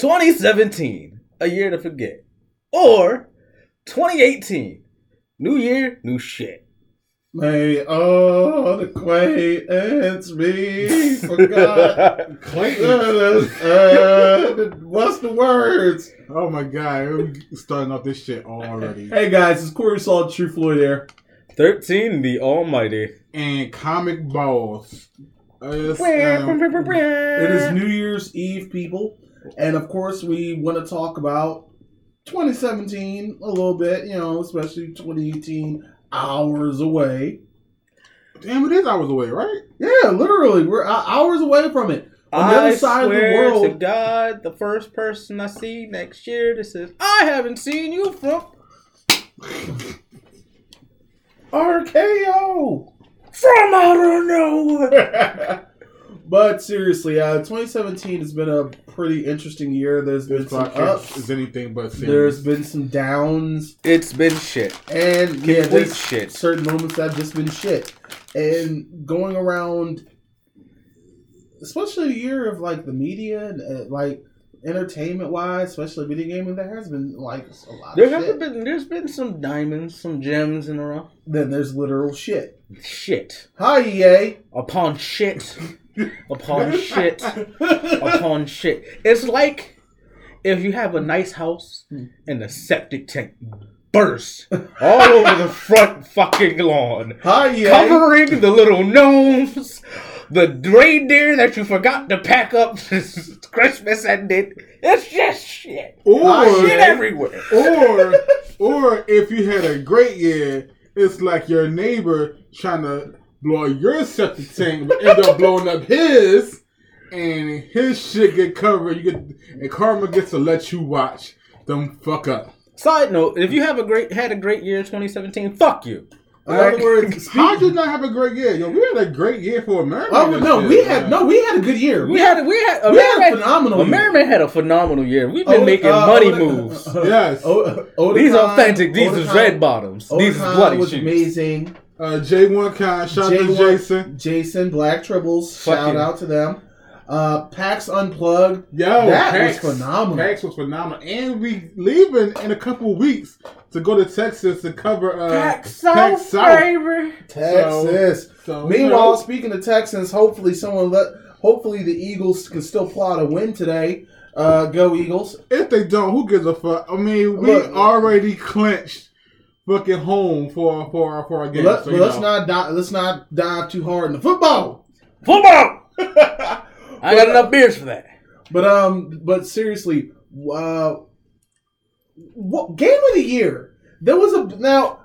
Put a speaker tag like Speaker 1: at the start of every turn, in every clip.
Speaker 1: 2017, a year to forget, or 2018, new year, new shit.
Speaker 2: May all the acquaintance be forgot.
Speaker 3: Clayton.
Speaker 2: Uh, what's the words?
Speaker 3: Oh my god, we're starting off this shit already.
Speaker 2: Hey guys, it's Corey Salt, True Floyd here.
Speaker 1: 13, the almighty.
Speaker 3: And comic balls. Uh, it's, um,
Speaker 2: is New Year's Eve, people, and of course we want to talk about 2017 a little bit. You know, especially 2018 hours away.
Speaker 3: damn, it is hours away, right?
Speaker 2: Yeah, literally, we're uh, hours away from it. On the
Speaker 1: I
Speaker 2: other side of the
Speaker 1: swear to
Speaker 2: world,
Speaker 1: God, the first person I see next year that says, I haven't seen you from
Speaker 2: RKO.
Speaker 1: from out of nowhere.
Speaker 2: But seriously, uh, 2017 has been a pretty interesting year. There's been some ups,
Speaker 3: is anything but serious.
Speaker 2: There's been some downs,
Speaker 1: It's been shit.
Speaker 2: and yeah,
Speaker 1: Complete
Speaker 2: there's
Speaker 1: shit.
Speaker 2: certain moments that have just been shit. And going around, especially a year of like the media and uh, like entertainment wise, especially video gaming, there has been like a lot
Speaker 1: There
Speaker 2: of
Speaker 1: have
Speaker 2: shit.
Speaker 1: been there's been some diamonds, some gems in a row.
Speaker 2: Then there's literal shit.
Speaker 1: Shit.
Speaker 2: Hi EA.
Speaker 1: Upon shit. Upon shit. Upon shit. It's like if you have a nice house and the septic tank bursts all over the front fucking lawn.
Speaker 2: Hi
Speaker 1: covering the little gnomes, the reindeer that you forgot to pack up this Christmas and it. It's just shit.
Speaker 3: Or,
Speaker 1: Shit everywhere.
Speaker 3: or, or if you had a great year, it's like your neighbor trying to blow your septic tank, but end up blowing up his, and his shit get covered. You get, and karma gets to let you watch them fuck up.
Speaker 1: Side note: If you have a great had a great year 2017, fuck you.
Speaker 2: In other words,
Speaker 3: How did you not have a great year? Yo, we had a great year for America.
Speaker 2: Oh no,
Speaker 3: shit,
Speaker 2: we had
Speaker 3: man.
Speaker 2: no, we had a good year.
Speaker 1: We had we had
Speaker 2: we had a
Speaker 1: American
Speaker 2: phenomenal. year.
Speaker 1: American had a phenomenal year. We've been
Speaker 2: Oda-
Speaker 1: making
Speaker 2: uh,
Speaker 1: money
Speaker 2: Oda-
Speaker 1: moves.
Speaker 3: Yes.
Speaker 2: O- Oda
Speaker 1: These
Speaker 2: Khan-
Speaker 1: authentic. These
Speaker 2: Oda
Speaker 1: is
Speaker 2: Khan-
Speaker 1: red bottoms.
Speaker 2: Oda
Speaker 1: These is
Speaker 2: Khan
Speaker 1: bloody
Speaker 2: was
Speaker 1: shoes.
Speaker 2: amazing.
Speaker 3: Uh, J1 Con, shout out to Jason.
Speaker 2: Jason, Black Tribbles,
Speaker 1: Fucking-
Speaker 2: shout out to them. Uh, PAX Unplugged,
Speaker 3: Yo,
Speaker 2: that
Speaker 3: Pax,
Speaker 2: was phenomenal.
Speaker 3: Pax was phenomenal. And we leaving in a couple weeks to go to Texas to cover uh,
Speaker 1: Pax
Speaker 3: Pax
Speaker 1: South, baby.
Speaker 2: Texas.
Speaker 3: So,
Speaker 2: Meanwhile,
Speaker 3: you know,
Speaker 2: speaking of Texans, hopefully someone let, hopefully the Eagles can still plot a win today. Uh, go Eagles!
Speaker 3: if they don't, who gives a fuck? I mean, we
Speaker 2: Look.
Speaker 3: already clinched fucking home for for for our game.
Speaker 2: Let,
Speaker 3: so,
Speaker 2: but
Speaker 3: you
Speaker 2: let's
Speaker 3: know.
Speaker 2: not di- let's not dive too hard in the football.
Speaker 1: Football. I got enough beers for that.
Speaker 2: But um, but seriously, uh, what game of the year? There was a now.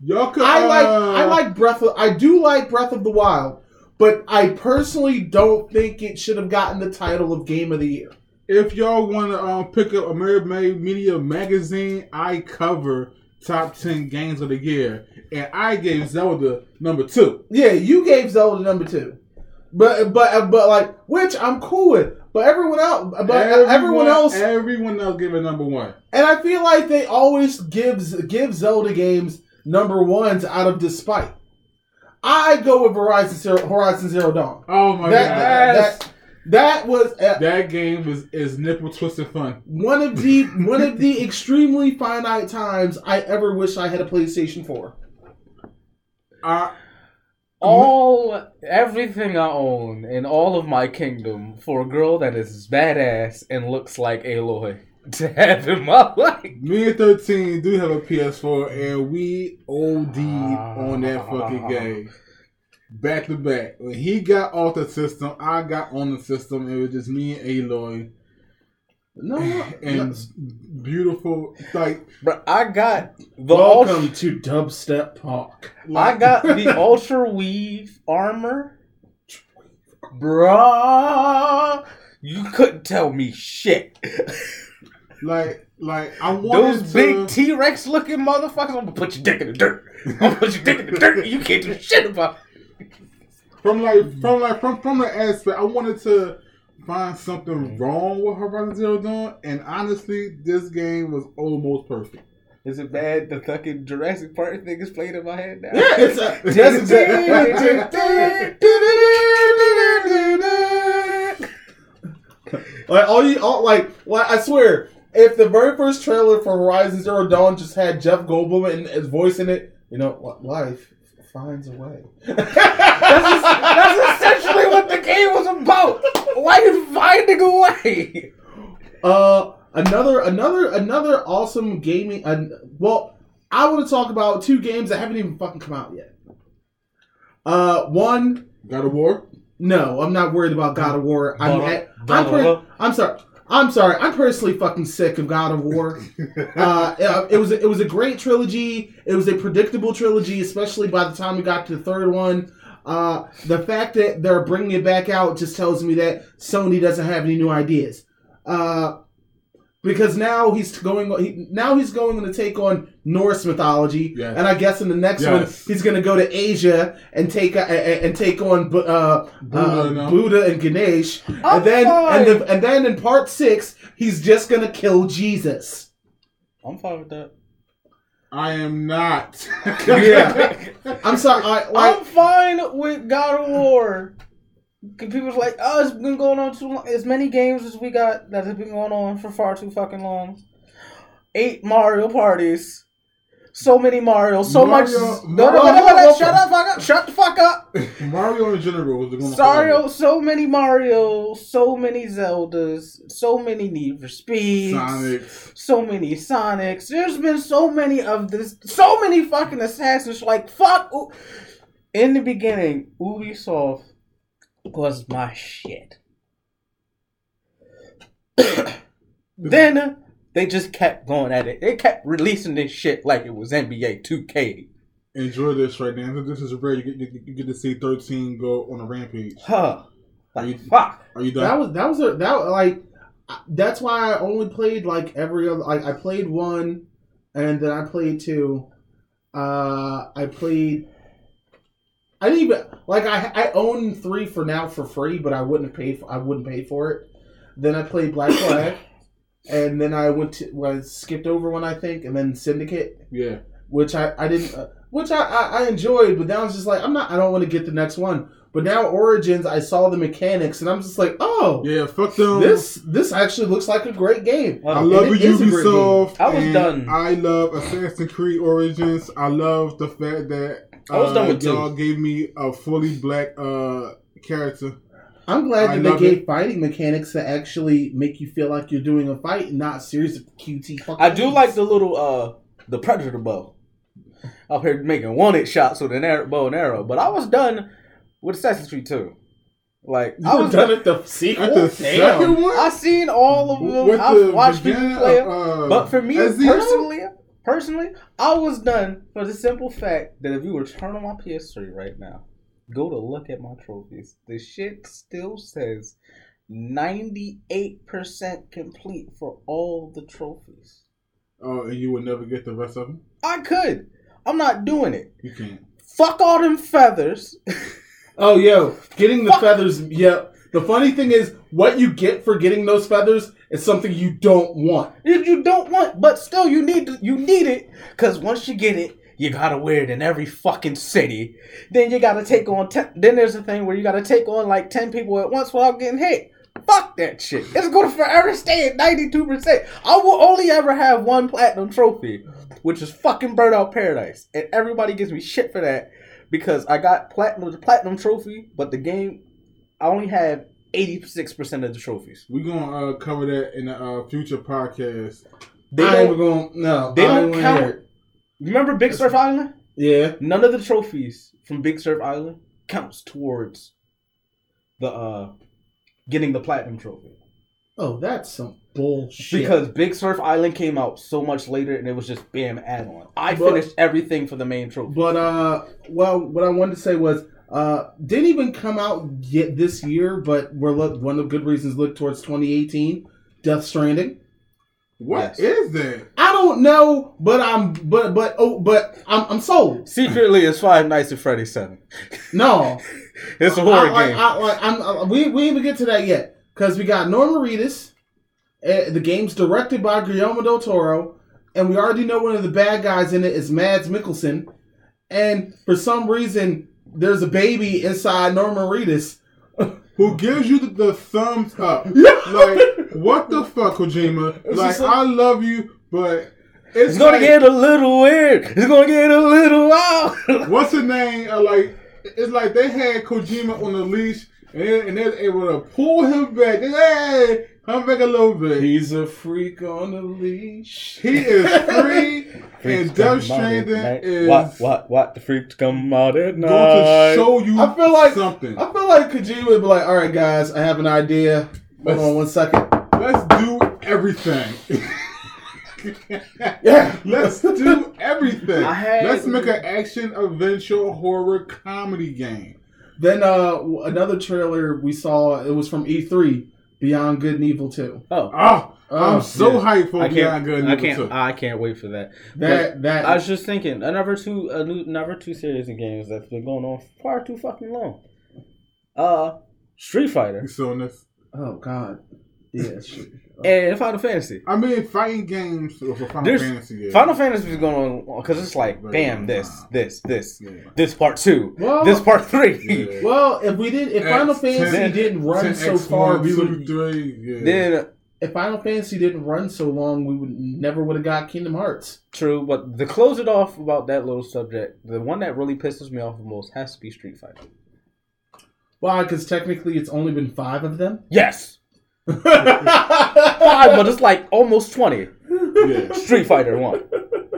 Speaker 3: Y'all could.
Speaker 2: I like
Speaker 3: uh,
Speaker 2: I like Breath of I do like Breath of the Wild, but I personally don't think it should have gotten the title of Game of the Year.
Speaker 3: If y'all want to um, pick up Amerime Media magazine, I cover top ten games of the year, and I gave Zelda number two.
Speaker 2: Yeah, you gave Zelda number two, but but but like which I'm cool with. But everyone else, but everyone, else,
Speaker 3: everyone else gave it number one.
Speaker 2: and I feel like they always gives give Zelda games number ones out of despite. I go with Horizon Zero, Horizon Zero Dawn.
Speaker 3: Oh my
Speaker 2: That,
Speaker 3: god,
Speaker 2: that, that that was uh,
Speaker 3: that game was is nipple twisted fun.
Speaker 2: one of the one of the extremely finite times I ever wish I had a PlayStation Four.
Speaker 3: I
Speaker 1: all everything I own in all of my kingdom for a girl that is badass and looks like Aloy to have in my life.
Speaker 3: me and thirteen do have a PS4, and we OD'd on that fucking game. Back to back. When he got off the system, I got on the system. It was just me and Aloy.
Speaker 2: No,
Speaker 3: and beautiful like
Speaker 1: But I got the
Speaker 2: welcome
Speaker 1: ultra,
Speaker 2: to Dubstep Park.
Speaker 1: I got the ultra weave armor. Bruh. You couldn't tell me shit.
Speaker 3: like like I wanted
Speaker 1: Those
Speaker 3: to
Speaker 1: big T Rex looking motherfuckers, I'm gonna put your dick in the dirt. I'm gonna put your dick in the dirt. You can't do shit about
Speaker 3: from like from like from from the aspect I wanted to find something wrong with Horizon Zero Dawn and honestly this game was almost perfect.
Speaker 1: Is it bad the fucking Jurassic Park thing is playing in my head now?
Speaker 2: Yeah, it's a,
Speaker 1: Just
Speaker 2: Like all you, all like, like I swear, if the very first trailer for Horizon Zero Dawn just had Jeff Goldblum and his voice in it, you know, life finds a way.
Speaker 1: That's, that's essentially what the game was about. Life finding a way.
Speaker 2: Uh, another, another, another awesome gaming. Uh, well, I want to talk about two games that haven't even fucking come out yet. Uh, one,
Speaker 3: God of War.
Speaker 2: no, I'm not worried about God of War. I'm,
Speaker 1: God
Speaker 2: I,
Speaker 1: of-
Speaker 2: I'm,
Speaker 1: God War.
Speaker 2: I'm sorry. I'm sorry. I'm personally fucking sick of God of War. uh, it, it was a, it was a great trilogy. It was a predictable trilogy, especially by the time we got to the third one. Uh, the fact that they're bringing it back out just tells me that Sony doesn't have any new ideas. Uh, because now he's going he, now he's going to take on Norse mythology,
Speaker 3: Yes.
Speaker 2: and I guess in the next
Speaker 3: Yes.
Speaker 2: one he's going to go to Asia and take uh, and and take on uh,
Speaker 3: Buddha,
Speaker 2: uh,
Speaker 3: no?
Speaker 2: Buddha and Ganesh,
Speaker 1: I'm
Speaker 2: and then
Speaker 1: fine.
Speaker 2: and, the, and then in part six he's just going to kill Jesus.
Speaker 1: I'm fine with that.
Speaker 3: I am not.
Speaker 2: Yeah. I'm sorry. I, like,
Speaker 1: I'm fine with God of War. 'Cause People's like, oh, it's been going on too long. As many games as we got that have been going on for far too fucking long. Eight Mario parties. So many Mario. So much.
Speaker 3: Mario-
Speaker 1: No, no, no,
Speaker 3: Mario-
Speaker 1: no, no, Shut up, fuck up. Shut the fuck up.
Speaker 3: Mario in general was going
Speaker 1: Mario, so many Mario, so many Zeldas, so many Need for Speed,
Speaker 3: Sonic.
Speaker 1: so many Sonics. There's been so many of this, so many fucking assassins. Like fuck. In the beginning, Ubisoft was my shit. then they just kept going at it. They kept releasing this shit like it was NBA 2K.
Speaker 3: Enjoy this right now. This is a rare. You get, you, you get to see 13 go on a rampage.
Speaker 1: Huh.
Speaker 3: Are you,
Speaker 1: fuck.
Speaker 3: are you done?
Speaker 2: that was that was a that like that's why I only played like every other like I played one and then I played two. Uh I played I didn't even like I I own three for now for free, but I wouldn't pay for I wouldn't pay for it. Then I played Black Flag, and then I went to was skipped over one I think, and then Syndicate,
Speaker 3: yeah.
Speaker 2: which I I didn't uh, which I, I I enjoyed, but now I was just like I'm not I don't want to get the next one. But now Origins, I saw the mechanics, and I'm just like, oh,
Speaker 3: Yeah, fuck them.
Speaker 2: this this actually looks like a great game.
Speaker 3: I
Speaker 2: And
Speaker 3: love
Speaker 2: it is
Speaker 3: Ubisoft.
Speaker 1: I was done.
Speaker 3: I love Assassin's Creed Origins. I love the fact that
Speaker 1: I was done with two.
Speaker 3: y'all gave me a fully black uh character.
Speaker 2: I'm glad
Speaker 3: I
Speaker 2: that they gave
Speaker 3: it.
Speaker 2: fighting mechanics that actually make you feel like you're doing a fight, and not a series of QT. Fucking
Speaker 1: I do
Speaker 2: games.
Speaker 1: like the little uh the predator bow. Up here making wanted shots with an arrow, bow and arrow, but I was done with Assassin's Creed 2. Like
Speaker 2: You
Speaker 1: I was
Speaker 2: done with the sequel.
Speaker 3: At the second one,
Speaker 1: I seen all of them.
Speaker 3: with
Speaker 1: I've
Speaker 3: the
Speaker 1: watched people play
Speaker 3: uh,
Speaker 1: But for me
Speaker 3: Ezio?
Speaker 1: personally, personally, I was done for the simple fact that if you were turn on my PS3 right now, go to look at my trophies, the shit still says 98% complete for all the trophies.
Speaker 3: oh, and you would never get the rest of them.
Speaker 1: I could. I'm not doing it.
Speaker 3: You can't.
Speaker 1: Fuck all them feathers.
Speaker 2: Oh, yo, getting the
Speaker 1: Fuck.
Speaker 2: feathers. Yeah. The funny thing is, what you get for getting those feathers is something you don't want.
Speaker 1: You don't want, but still you need to, you need it because once you get it, you gotta wear it in every fucking city. Then you gotta take on ten. Then there's a thing where you gotta take on like ten people at once without getting hit. Fuck that shit. It's gonna forever stay at ninety two percent. I will only ever have one platinum trophy, which is fucking Burnout Paradise, and everybody gives me shit for that because I got platinum the platinum trophy, but the game I only have eighty six percent of the trophies.
Speaker 3: We're gonna uh, cover that in a uh, future podcast.
Speaker 1: They
Speaker 2: I
Speaker 1: don't.
Speaker 2: going. No,
Speaker 1: they
Speaker 2: I
Speaker 1: don't count-
Speaker 2: hear.
Speaker 1: Remember Big Surf Island?
Speaker 2: Yeah.
Speaker 1: None of the trophies from Big Surf Island counts towards the uh getting the platinum trophy.
Speaker 2: Oh, that's some bullshit.
Speaker 1: Because Big Surf Island came out so much later and it was just bam add on. I
Speaker 2: But-
Speaker 1: finished everything for the main trophy.
Speaker 2: But uh, well, what I wanted to say was, uh, didn't even come out yet this year, but we're look one of the good reasons look towards 2018. Death Stranding.
Speaker 3: What
Speaker 1: Yes.
Speaker 3: is that?
Speaker 2: I don't know, but I'm but but oh but I'm I'm sold.
Speaker 1: Secretly, it's Five Nights at Freddy's Seven.
Speaker 2: No,
Speaker 1: It's a horror
Speaker 2: I,
Speaker 1: game.
Speaker 2: I, like, I'm, I, we we even get to that yet because we got Norman Reedus. Uh, the game's directed by Guillermo del Toro, and we already know one of the bad guys in it is Mads Mikkelsen. And for some reason, there's a baby inside Norman Reedus.
Speaker 3: who gives you the, the thumbs up. like, what the fuck, Kojima?
Speaker 2: It's
Speaker 3: Like, I love you, but it's,
Speaker 1: It's gonna
Speaker 3: like,
Speaker 1: get a little weird. It's gonna get a little wild.
Speaker 3: what's the name? Uh, like, it's like they had Kojima on the leash, and, they- and they're able to pull him back. Hey, come back a little bit.
Speaker 2: He's a freak on a leash.
Speaker 3: He is free, and Death Stranding is
Speaker 1: what? What? What? The freaks come out at
Speaker 3: going to
Speaker 1: night.
Speaker 3: show you
Speaker 2: I feel like
Speaker 3: something.
Speaker 2: I feel like Kojima would be like, "All right, guys, I have an idea. Hold
Speaker 3: Let's-
Speaker 2: on one second.
Speaker 3: Let's do everything.
Speaker 2: Yeah,
Speaker 3: Let's do everything.
Speaker 1: I had-
Speaker 3: Let's make an action adventure horror comedy game.
Speaker 2: Then uh, another trailer we saw. It was from E3, Beyond Good and Evil Two.
Speaker 1: Oh,
Speaker 3: Oh,
Speaker 2: Oh,
Speaker 3: I'm so
Speaker 1: yeah.
Speaker 3: hyped for
Speaker 1: I
Speaker 3: Beyond
Speaker 1: can't.
Speaker 3: Good and
Speaker 1: I can't.
Speaker 3: 2.
Speaker 1: I can't wait for that.
Speaker 2: That that
Speaker 1: I was just thinking, another two, another two series of games that's been going on far too fucking long. Uh, Street Fighter
Speaker 3: You saw this?
Speaker 2: oh god, yeah. shit.
Speaker 1: and Final Fantasy.
Speaker 3: I mean, fighting games for Final
Speaker 1: There's-
Speaker 3: Fantasy. Yeah.
Speaker 1: Final Fantasy is going on because it's like,
Speaker 3: Very
Speaker 1: bam, this,
Speaker 3: time.
Speaker 1: this, this,
Speaker 3: Yeah.
Speaker 1: this part two,
Speaker 2: Well-
Speaker 1: this part three.
Speaker 3: Yeah.
Speaker 2: Well, if we did, if Final
Speaker 3: X,
Speaker 2: Fantasy
Speaker 3: 10,
Speaker 2: didn't run
Speaker 3: 10,
Speaker 2: so
Speaker 3: X,
Speaker 2: far,
Speaker 3: one,
Speaker 2: we
Speaker 3: two,
Speaker 2: would.
Speaker 3: three, yeah.
Speaker 1: Then
Speaker 2: If Final Fantasy didn't run so long, we would never would have got Kingdom Hearts.
Speaker 1: true, but to close it off about that little subject, the one that really pisses me off the most has to be Street Fighter.
Speaker 2: Why? Because technically, it's only been five of them.
Speaker 1: Yes, five, but it's like almost twenty.
Speaker 3: yeah.
Speaker 1: Street Fighter One,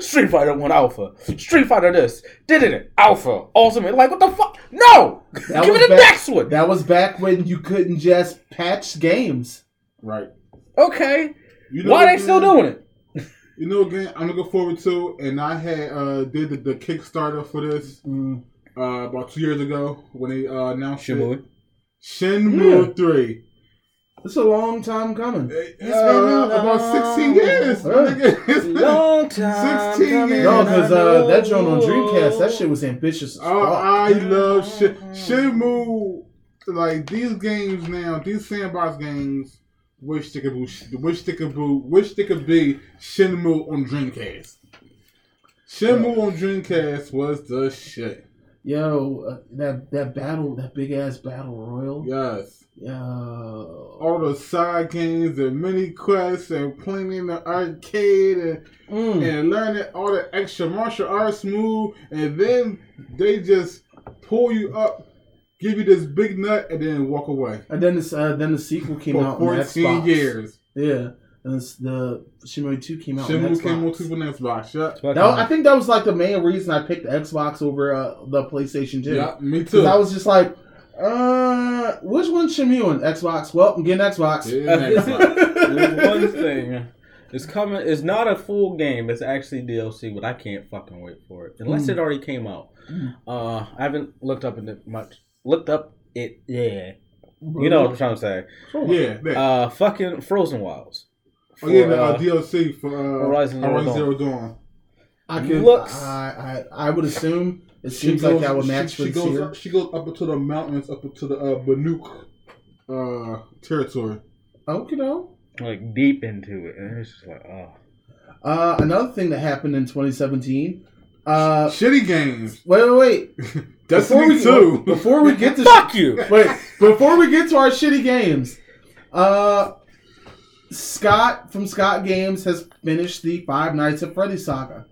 Speaker 1: Street Fighter One Alpha, Street Fighter this, did it Alpha, Ultimate. Like what the fuck? No,
Speaker 2: That
Speaker 1: give me the
Speaker 2: back-
Speaker 1: next one.
Speaker 2: That was back when you couldn't just patch games.
Speaker 3: Right.
Speaker 1: Okay,
Speaker 3: You
Speaker 1: why
Speaker 3: what
Speaker 1: they still doing it?
Speaker 3: You know, again, I'm looking forward to, and I had uh did the, the Kickstarter for this
Speaker 2: Mm.
Speaker 3: uh about two years ago when they uh, announced it.
Speaker 1: Shenmue.
Speaker 3: Shenmue Three.
Speaker 2: It's a long time coming.
Speaker 3: Uh,
Speaker 1: been a
Speaker 3: about 16 years. my
Speaker 2: Huh?
Speaker 3: nigga. It's been-
Speaker 1: Long time
Speaker 3: 16
Speaker 1: coming,
Speaker 3: years.
Speaker 2: No, because uh, that joint on Dreamcast, that shit was ambitious
Speaker 3: Oh,
Speaker 2: fuck.
Speaker 3: I love Sh- Shenmue. Like these games now, these sandbox games. Wish they could be, wish they could be, wish they could be Shenmue on Dreamcast. Shenmue on Dreamcast was the shit.
Speaker 2: Yo, uh, that that battle, that big ass battle royal.
Speaker 3: Yes.
Speaker 2: Yo.
Speaker 3: All the side games and mini quests and playing in the arcade and,
Speaker 2: Mm.
Speaker 3: and learning all the extra martial arts move and then they just pull you up, give you this big nut and then walk away.
Speaker 2: And then this, uh, then the sequel came
Speaker 3: For
Speaker 2: out on
Speaker 3: 14
Speaker 2: Xbox.
Speaker 3: years.
Speaker 2: Yeah, and this, the Shenmue Two came out on
Speaker 3: Shenmue
Speaker 2: Xbox.
Speaker 3: came on to an Xbox. Yeah.
Speaker 2: That, I think that was like the main reason I picked the Xbox over uh, the PlayStation Two.
Speaker 3: Yeah, me
Speaker 2: Because
Speaker 3: too.
Speaker 2: I was just like, uh, which one's Shenmue on Xbox? Well, I'm getting Xbox.
Speaker 3: Yeah, Xbox.
Speaker 1: There's one thing. It's coming. It's not a full game. It's actually DLC, but I can't fucking wait for it unless
Speaker 2: Mm.
Speaker 1: it already came out.
Speaker 2: Mm.
Speaker 1: Uh, I haven't looked up in it much. Looked up it. Yeah, you know what I'm trying to say.
Speaker 3: yeah, that.
Speaker 1: Uh, fucking Frozen Wilds.
Speaker 3: oh yeah,
Speaker 1: For,
Speaker 3: the uh,
Speaker 1: uh,
Speaker 3: DLC for uh,
Speaker 1: Horizon
Speaker 3: Horizon,
Speaker 1: Zero
Speaker 3: Zero Dawn.
Speaker 2: I could.
Speaker 1: Looks-
Speaker 2: I, I I would assume it
Speaker 3: She
Speaker 2: seems like
Speaker 3: goes-
Speaker 2: that would match
Speaker 3: she,
Speaker 2: for
Speaker 3: goes
Speaker 2: series.
Speaker 3: up, she goes up into the mountains, up into the uh, Banuk uh, territory.
Speaker 2: Okay, no.
Speaker 1: like deep into it, and it's just like, oh,
Speaker 2: Uh, another thing that happened in 2017. Uh,
Speaker 3: Shitty games.
Speaker 2: wait, wait, wait. Before
Speaker 3: Destiny
Speaker 2: we,
Speaker 3: Two.
Speaker 2: Before we get to
Speaker 1: fuck you.
Speaker 2: wait, before we get to our shitty games, uh, Scott from Scott Games has finished the Five Nights at Freddy's saga.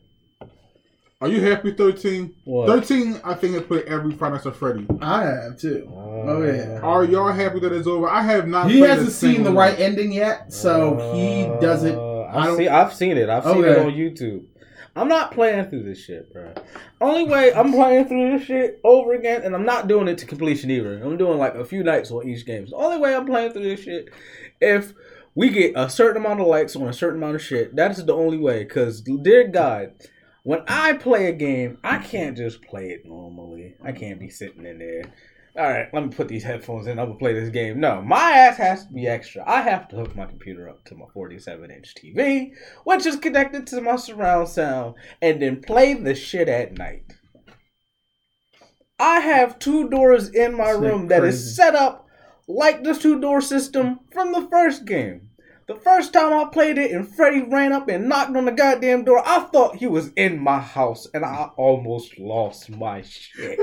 Speaker 3: Are you happy? Thirteen.
Speaker 1: What?
Speaker 3: Thirteen. I think I put every Five Nights at Freddy.
Speaker 2: I have too. Oh, yeah.
Speaker 3: Are y'all happy that it's over? I have not.
Speaker 2: He hasn't seen the right ending yet, so he doesn't.
Speaker 1: Uh,
Speaker 2: I
Speaker 1: I've,
Speaker 2: don't-
Speaker 1: seen, I've seen it. I've seen it on YouTube. I'm not playing through this shit, bro. Only way I'm playing through this shit over again, and I'm not doing it to completion either. I'm doing like a few nights on each game. The only way I'm playing through this shit, if we get a certain amount of likes on a certain amount of shit, that's the only way. Cause dear God, when I play a game, I can't just play it normally. I can't be sitting in there. All right, let me put these headphones in. I'm gonna play this game. No, my ass has to be extra. I have to hook my computer up to my 47 inch TV, which is connected to my surround sound, and then play the shit at night. I have two doors in my
Speaker 2: Snake
Speaker 1: room that
Speaker 2: crazy.
Speaker 1: is set up like the two door system from the first game. The first time I played it and Freddy ran up and knocked on the goddamn door, I thought he was in my house and I almost lost my shit.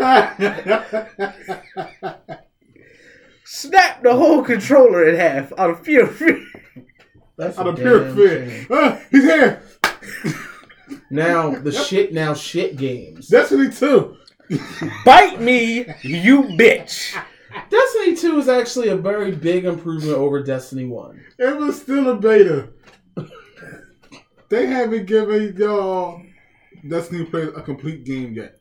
Speaker 1: snapped the whole controller in half out of pure fear.
Speaker 2: That's
Speaker 3: Out
Speaker 2: a
Speaker 3: of pure
Speaker 2: damn
Speaker 3: fear.
Speaker 2: shame.
Speaker 3: Ah, he's here.
Speaker 2: Now the shit. Now shit games.
Speaker 3: Destiny 2.
Speaker 1: Bite me, you bitch.
Speaker 2: Destiny Two is actually a very big improvement over Destiny One.
Speaker 3: It was still a beta. they haven't given y'all Destiny players a complete game yet.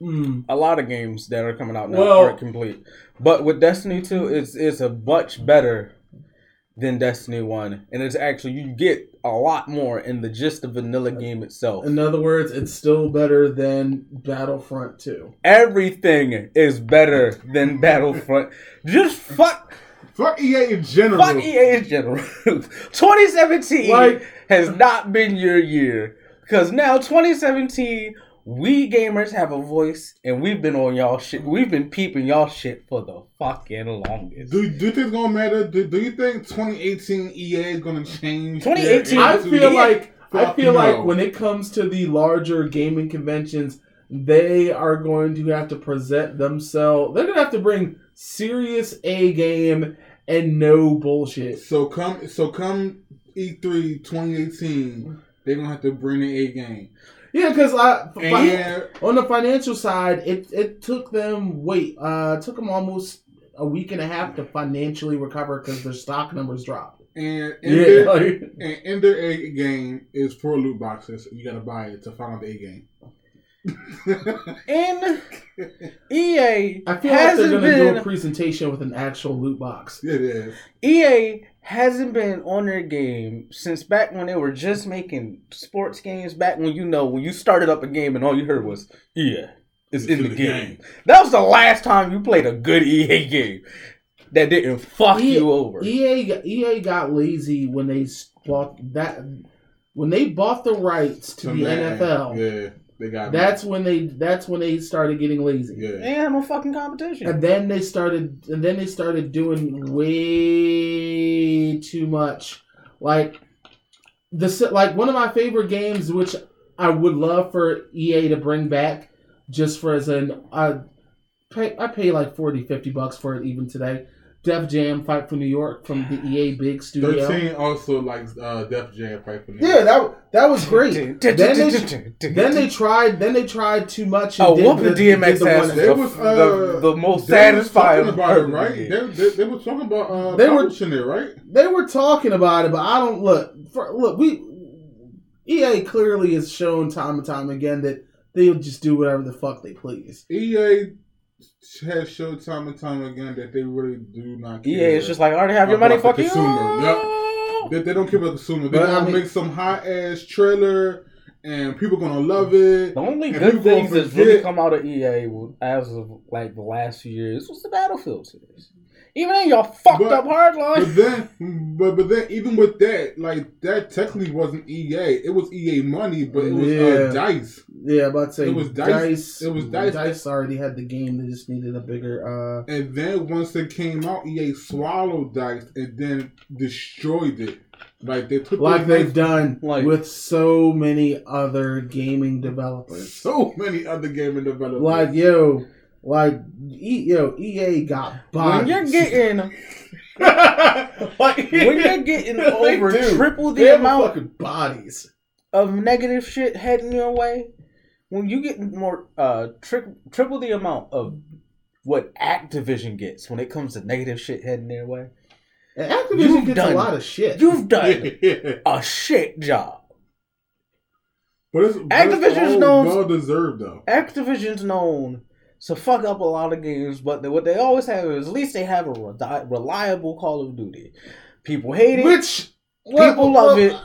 Speaker 2: Mm.
Speaker 1: A lot of games that are coming out now
Speaker 2: Well-
Speaker 1: aren't complete, but with Destiny Two, it's it's a much better than Destiny One, and it's actually you get a lot more in the just the vanilla game itself.
Speaker 2: In other words, it's still better than Battlefront Two.
Speaker 1: Everything is better than Battlefront. Just fuck,
Speaker 3: Fuck EA in general.
Speaker 1: fuck EA in general. 2017
Speaker 2: Like-
Speaker 1: has not been your year because now 2017 we gamers have a voice and we've been on y'all shit. We've been peeping y'all shit for the fucking longest.
Speaker 3: Do, do you think it's gonna matter? Do, do you think 2018 EA is gonna change?
Speaker 1: 2018
Speaker 3: their
Speaker 2: I
Speaker 3: attitude?
Speaker 2: feel like I
Speaker 3: Fuck
Speaker 2: feel like when it comes to the larger gaming conventions, they are going to have to present themselves. They're gonna have to bring serious A game and no bullshit.
Speaker 3: So come so come E E3 2018, they're gonna have to bring the A game.
Speaker 2: Yeah, because I
Speaker 3: And
Speaker 2: on the financial side, it it took them wait, uh, took them almost a week and a half to financially recover because their stock numbers dropped.
Speaker 3: and in
Speaker 2: Yeah,
Speaker 3: their,
Speaker 2: like,
Speaker 3: and in their A game is four loot boxes. You gotta buy it to find the A game.
Speaker 1: And EA
Speaker 2: I feel like they're gonna do a presentation with an actual loot box.
Speaker 3: it is.
Speaker 1: EA hasn't been on their game since back when they were just making sports games. Back when you know when you started up a game and all you heard was EA is in the game. That was the last time you played a good EA game that didn't fuck
Speaker 2: EA
Speaker 1: you over.
Speaker 2: EA EA got lazy when they bought that when they bought the rights to
Speaker 3: So
Speaker 2: the
Speaker 3: man,
Speaker 2: NFL.
Speaker 3: Yeah, they got
Speaker 2: That's when they that's when they started getting lazy.
Speaker 3: yeah.
Speaker 1: They ain't had no fucking competition.
Speaker 2: And then they started and then they started doing way too much. Like the like one of my favorite games which I would love for EA to bring back just for as an I pay I pay like 40 50 bucks for it even today. Def Jam Fight for New York from the EA big studio.
Speaker 3: Thirteen also likes uh, Def Jam fight for
Speaker 2: Yeah, that that was great. then they then they tried then they tried too much. and
Speaker 1: Oh,
Speaker 2: did
Speaker 1: whooping
Speaker 2: the-
Speaker 1: DMX
Speaker 2: did the
Speaker 1: ass
Speaker 2: one-
Speaker 1: was
Speaker 3: They
Speaker 1: the,
Speaker 3: was,
Speaker 1: the,
Speaker 3: uh,
Speaker 1: the most satisfying
Speaker 3: talking about it, right? They, they, they were talking about uh,
Speaker 2: They were-
Speaker 3: publishing it, right?
Speaker 2: they were talking about it, but I don't look. For, look, we EA clearly has shown time and time again that they'll just do whatever the fuck they please.
Speaker 3: EA has showed time and time again that they really do not care.
Speaker 1: EA is just like, I already have your money, fuck you.
Speaker 3: yep. They, they don't care about the consumer. They're gonna make some hot ass trailer, and people gonna love it.
Speaker 1: The only good things that's really come out of EA as of like the last few years was the Battlefield series. Even in your fucked
Speaker 3: But-
Speaker 1: up hardline.
Speaker 3: But then, but but then, even with that, like that technically wasn't EA. It was EA money, but it was
Speaker 2: Yeah.
Speaker 3: uh, Dice.
Speaker 2: Yeah, about to say
Speaker 3: It was Dice-
Speaker 2: Dice.
Speaker 3: it was Dice.
Speaker 2: Dice already had the game. They just needed a bigger. uh
Speaker 3: And then once it came out, EA swallowed Dice and then destroyed it. Like they took
Speaker 2: Like they've done
Speaker 1: Like-
Speaker 2: with so many other gaming developers.
Speaker 3: so many other gaming developers.
Speaker 2: Like yo, like e, yo, EA got bodies.
Speaker 1: when you're getting
Speaker 2: like,
Speaker 1: when you're getting over
Speaker 2: do.
Speaker 1: triple the
Speaker 2: have
Speaker 1: amount
Speaker 2: fucking bodies.
Speaker 1: of negative shit heading your way, when you get more uh tri- triple the amount of what Activision gets when it comes to negative shit heading their way,
Speaker 2: And Activision
Speaker 1: You've
Speaker 2: gets
Speaker 1: done-
Speaker 2: a lot of shit.
Speaker 1: you've done
Speaker 3: yeah.
Speaker 1: a shit job.
Speaker 3: But it's, but
Speaker 1: Activision's
Speaker 3: it's all
Speaker 1: known-
Speaker 3: well deserved though.
Speaker 1: Activision's known to fuck up a lot of games, but they, what they always have is at least they have a re- reliable Call of Duty. People hate it.
Speaker 2: Which
Speaker 1: People love it.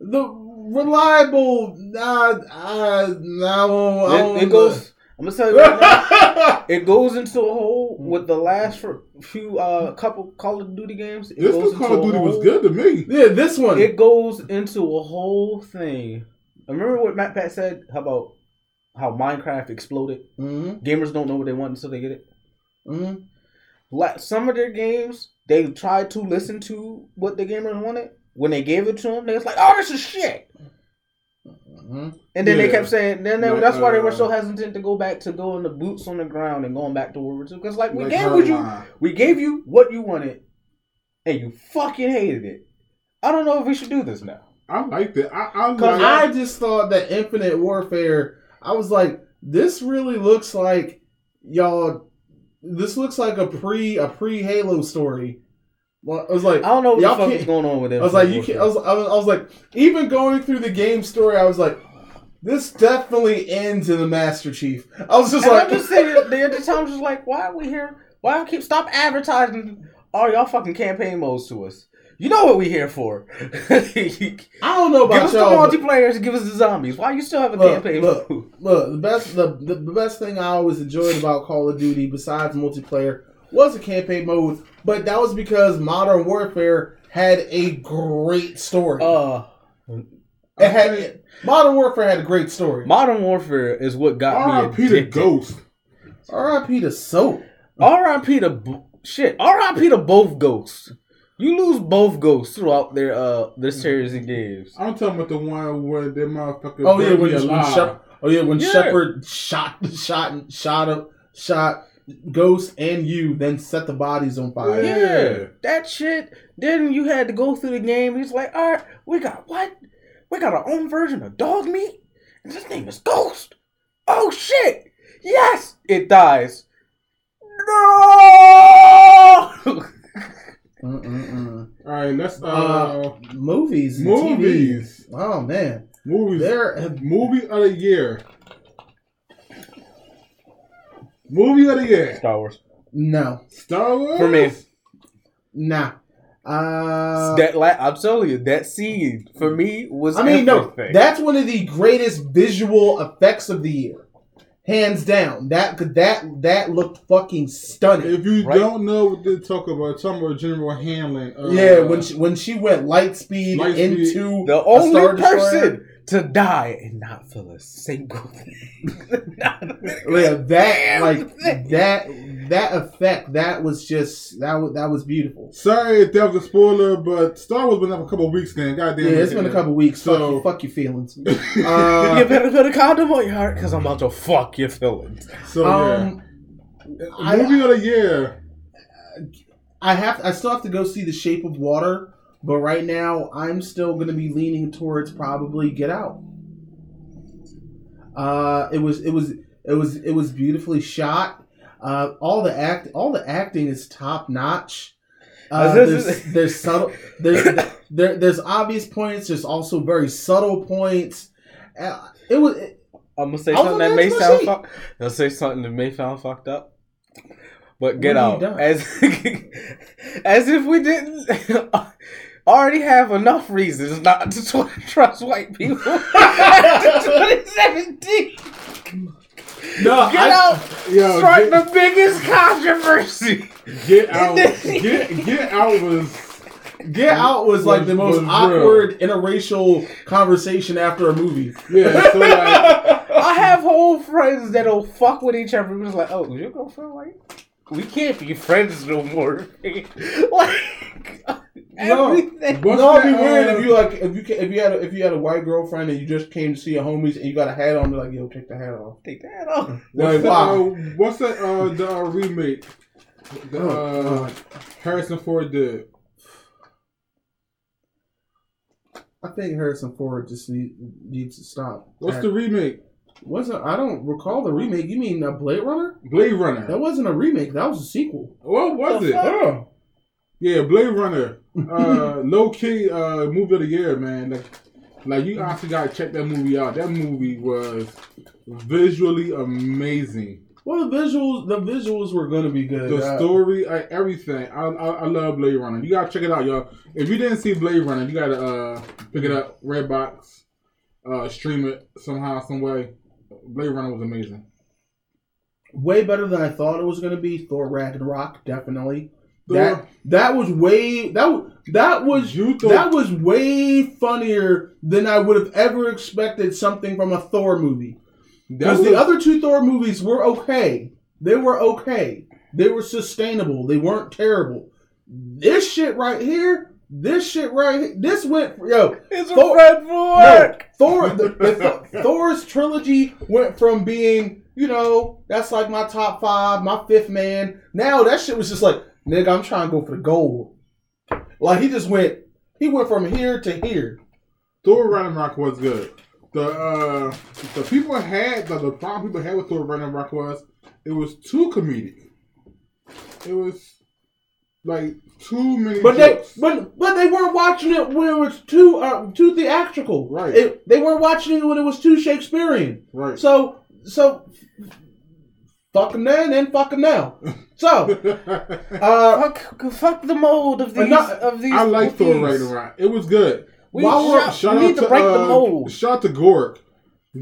Speaker 2: The reliable, uh, uh, no, I
Speaker 1: it,
Speaker 2: don't
Speaker 1: it goes. I'm gonna tell you right now. It goes into a hole with the last few uh couple Call of Duty games. It
Speaker 3: This
Speaker 1: goes
Speaker 3: Call of
Speaker 1: into a
Speaker 3: Duty was good to me.
Speaker 2: yeah, this one.
Speaker 1: It goes into a whole thing. Remember what MatPat said How about how Minecraft exploded?
Speaker 2: mm-hmm,
Speaker 1: Gamers don't know what they want until they get it.
Speaker 2: mm-hmm.
Speaker 1: La- Some of their games, they tried to listen to what the gamers wanted. When they gave it to them, they was like, "Oh, this is shit."
Speaker 2: Mhm.
Speaker 1: And then they kept saying, then they,
Speaker 3: Like,
Speaker 1: that's why they were so
Speaker 3: uh,
Speaker 1: hesitant to go back to going the boots on the ground and going back to World War II. Because like we
Speaker 3: Like
Speaker 1: gave you,
Speaker 3: line.
Speaker 1: we gave you what you wanted, and you fucking hated it. I don't know if we should do this now.
Speaker 3: I like it. I, I
Speaker 2: Cause
Speaker 3: like
Speaker 2: I just thought that Infinite Warfare, I was like, this really looks like y'all. This looks like a pre a pre Halo story. Well, I was like,
Speaker 1: I don't know what
Speaker 2: Y'all
Speaker 1: the fuck is going on with it.
Speaker 2: I was like, you can't. I was, I was, I was like, even going through the game story, I was like, this definitely ends in the Master Chief. I was just
Speaker 1: And
Speaker 2: like,
Speaker 1: I'm just saying, the other time, I was just like, why are we here? Why keep stop advertising all y'all fucking campaign modes to us? You know what we here for?
Speaker 2: I don't know about
Speaker 1: us
Speaker 2: y'all. but-
Speaker 1: multiplayers and give us the zombies. Why you still have a
Speaker 2: Look,
Speaker 1: campaign
Speaker 2: look.
Speaker 1: mode?
Speaker 2: Look, the best the, the the best thing I always enjoyed about Call of Duty, besides multiplayer, was the campaign mode. But that was because Modern Warfare had a great story.
Speaker 1: Uh,
Speaker 2: it had Modern Warfare had a great story.
Speaker 1: Modern Warfare is what got me
Speaker 3: R.I.P. to. Ghost.
Speaker 2: R.I.P. to Soap.
Speaker 1: R.I.P. to b- shit. R.I.P. to both ghosts. You lose both ghosts throughout their uh their series of games.
Speaker 3: I'm talking about the one where that motherfucker.
Speaker 2: Oh yeah, when,
Speaker 3: me
Speaker 2: when
Speaker 3: alive.
Speaker 2: Shep- oh yeah, when
Speaker 1: Yeah.
Speaker 2: Shepherd shot shot shot up shot Ghost and you, then set the bodies on fire.
Speaker 3: Yeah.
Speaker 1: Yeah, that shit. Then you had to go through the game. He's like, all right, we got what? We got our own version of dog meat, and his name is Ghost. Oh shit! Yes, it dies. No.
Speaker 2: Mm-mm-mm.
Speaker 3: All right, let's uh,
Speaker 2: Uh, Movies, and TV.
Speaker 3: movies,
Speaker 2: Oh man,
Speaker 3: movies.
Speaker 2: there have
Speaker 3: Movie of the year. Movie of the year.
Speaker 1: Star Wars
Speaker 2: no,
Speaker 3: Star Wars.
Speaker 1: for me.
Speaker 2: nah. Uh,
Speaker 1: that la- I'm telling you, that scene for me was.
Speaker 2: I mean, no, that's one of the greatest visual effects of the year, hands down. That that that looked fucking stunning.
Speaker 3: If you
Speaker 1: Right.
Speaker 3: don't know what they're talking about, talking about General Hamlin. Uh,
Speaker 2: yeah, when she, when she went light speed
Speaker 3: Light speed.
Speaker 2: into
Speaker 1: the
Speaker 2: a
Speaker 1: only
Speaker 2: Star
Speaker 1: person to die and not feel a single thing. Not a
Speaker 2: Yeah, that like that that effect that was just that was that was beautiful.
Speaker 3: Sorry if that was a spoiler, but Star Wars been up a couple weeks then. Goddamn.
Speaker 2: Yeah, it's been a couple weeks. Fuck,
Speaker 3: So-
Speaker 2: you- fuck your feelings.
Speaker 1: you
Speaker 2: Uh,
Speaker 1: better put a condom on your heart because I'm about to fuck your feelings.
Speaker 3: So
Speaker 2: um,
Speaker 3: yeah,
Speaker 2: I-
Speaker 3: movie of the year.
Speaker 2: I have I still have to go see The Shape of Water, but right now I'm still going to be leaning towards probably Get Out. Uh, it was it was it was it was beautifully shot. Uh, all the act all the acting is top notch. Uh, there's, there's subtle there's there, there's obvious points. There's also very subtle points. Uh, it was it,
Speaker 1: I'm gonna say something that may
Speaker 2: edge of my
Speaker 1: sound fuck. I'll say something that may sound fucked up. But get out as as if we didn't already have enough reasons not to tr- trust white people. After 2017,
Speaker 2: no
Speaker 1: get
Speaker 2: I-
Speaker 1: out,
Speaker 3: Yo,
Speaker 1: start
Speaker 3: get,
Speaker 1: the biggest controversy.
Speaker 3: get out. get get out was.
Speaker 2: Get Out was like the most
Speaker 3: was real.
Speaker 2: awkward interracial conversation after a movie.
Speaker 3: Yeah, so like
Speaker 1: I have whole friends that'll fuck with each other. It's like, oh, is your girlfriend white? We can't be friends no more. like
Speaker 2: No.
Speaker 1: Everything.
Speaker 3: What's
Speaker 2: no, it'd be weird
Speaker 3: uh,
Speaker 2: if you like if you ca- if you had a, if you had a white girlfriend and you just came to see your homies and you got a hat on, they're like, yo, take the hat off.
Speaker 1: Take that off.
Speaker 3: what's
Speaker 2: Like,
Speaker 3: that,
Speaker 2: wow.
Speaker 3: uh, what's that? Uh, the uh, remake. The,
Speaker 2: Oh,
Speaker 3: uh, Harrison Ford did.
Speaker 2: I think Harrison Ford just need, needs to stop.
Speaker 3: What's
Speaker 2: That
Speaker 3: the remake?
Speaker 2: wasn't I don't recall the remake. You mean uh, Blade Runner?
Speaker 3: Blade Runner.
Speaker 2: That wasn't a remake. That was a sequel.
Speaker 3: What was
Speaker 1: The
Speaker 3: it?
Speaker 1: fuck?
Speaker 3: Yeah, Blade Runner. Uh, low key uh, movie of the year, man. Like, like you actually gotta check that movie out. That movie was visually amazing.
Speaker 2: well, the visuals the visuals were gonna be good.
Speaker 3: The
Speaker 2: Uh,
Speaker 3: story, like, everything. I, I I love Blade Runner. You gotta check it out, y'all. If you didn't see Blade Runner, you gotta uh pick it up, Redbox, uh, stream it somehow, some way. Blade Runner was amazing.
Speaker 2: way better than I thought it was gonna be. Thor Ragnarok, definitely. That that was way that that was
Speaker 3: You thought
Speaker 2: that was way funnier than I would have ever expected something from a Thor movie. Because the other two Thor movies were okay. They were okay. They were sustainable. They weren't terrible. This shit right here This shit right here, this went yo.
Speaker 1: It's a
Speaker 2: Thor-
Speaker 1: red
Speaker 2: No. Thor, the, the, Thor's trilogy went from being, you know, that's like my top five, my fifth man. Now that shit was just like, nigga, I'm trying to go for the gold. Like he just went, he went from here to here.
Speaker 3: Thor Ragnarok was good. The uh, the people had the, the problem people had with Thor Ragnarok was it was too comedic. It was like too many.
Speaker 2: But they,
Speaker 3: jokes.
Speaker 2: but but they weren't watching it when it was too uh, too theatrical.
Speaker 3: Right.
Speaker 2: It, they weren't watching it when it was too Shakespearean.
Speaker 3: right.
Speaker 2: So so, fuck 'em then and fuck them now. So, uh,
Speaker 1: Fuck, fuck the mold of these.
Speaker 2: not-
Speaker 1: of these
Speaker 3: I like Thor
Speaker 1: these.
Speaker 3: Ragnarok. It was good.
Speaker 1: We,
Speaker 2: While we're-
Speaker 1: shout-
Speaker 3: Shout
Speaker 1: we
Speaker 3: out
Speaker 1: need to,
Speaker 3: to
Speaker 1: break
Speaker 3: uh,
Speaker 1: the mold.
Speaker 3: Shout out to Gork.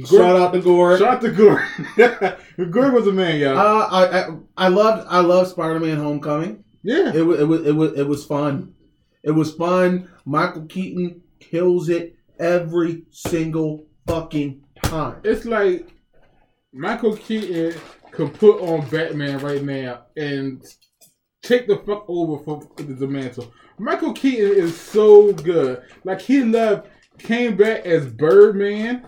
Speaker 2: shout out to Gore.
Speaker 3: Shout out to Gork. Gork was a man, y'all.
Speaker 2: Uh, I, I I loved I loved Spider Man Homecoming.
Speaker 3: yeah.
Speaker 2: It was it was it was it was fun. It was fun. Michael Keaton kills it every single fucking time.
Speaker 3: It's like Michael Keaton could put on Batman right now and take the fuck over for the mantle. Michael Keaton is so good. Like he left, came back as Birdman,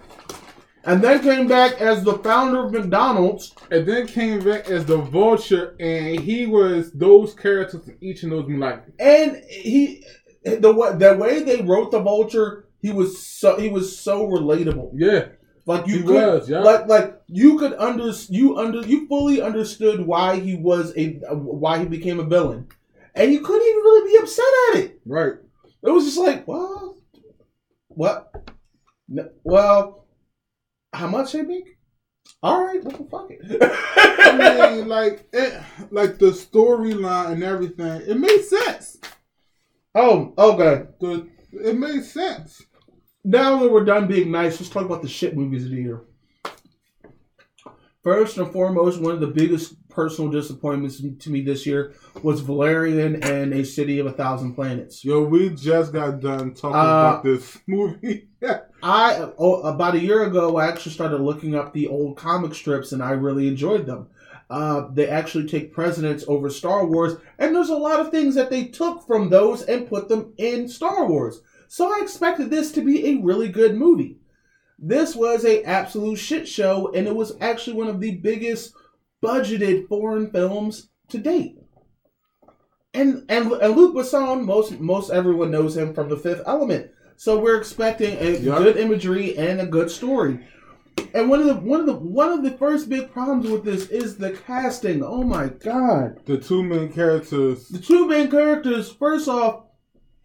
Speaker 2: And then came back as the founder of McDonald's.
Speaker 3: and then came back as the Vulture, and he was those characters in each of those. Like
Speaker 2: And he the way the way they wrote the Vulture, he was so he was so relatable.
Speaker 3: yeah,
Speaker 2: Like you
Speaker 3: He
Speaker 2: could,
Speaker 3: was, yeah.
Speaker 2: like like you could under you under you fully understood why he was a why he became a villain, and you couldn't even really be upset at it.
Speaker 3: right.
Speaker 2: It was just like, well, what? No, well, how much they make? All right, well, fuck it.
Speaker 3: I mean, like it, like the storyline and everything, it made sense.
Speaker 2: oh, okay.
Speaker 3: The it made sense.
Speaker 2: Now that we're done being nice, let's talk about the shit movies of the year. First and foremost, one of the biggest personal disappointments to me this year was Valerian and A City of a Thousand Planets.
Speaker 3: Yo, we just got done talking
Speaker 2: Uh,
Speaker 3: about this movie.
Speaker 2: I oh, about a year ago, I actually started looking up the old comic strips, and I really enjoyed them. Uh, they actually take precedence over Star Wars, and there's a lot of things that they took from those and put them in Star Wars. So I expected this to be a really good movie. This was a absolute shit show, and it was actually one of the biggest budgeted foreign films to date. And and, and Luc Besson, most most everyone knows him from The Fifth Element. So we're expecting a
Speaker 3: Yeah.
Speaker 2: good imagery and a good story. And one of the one of the one of the first big problems with this is the casting. Oh my god.
Speaker 3: the two main characters.
Speaker 2: The two main characters, first off,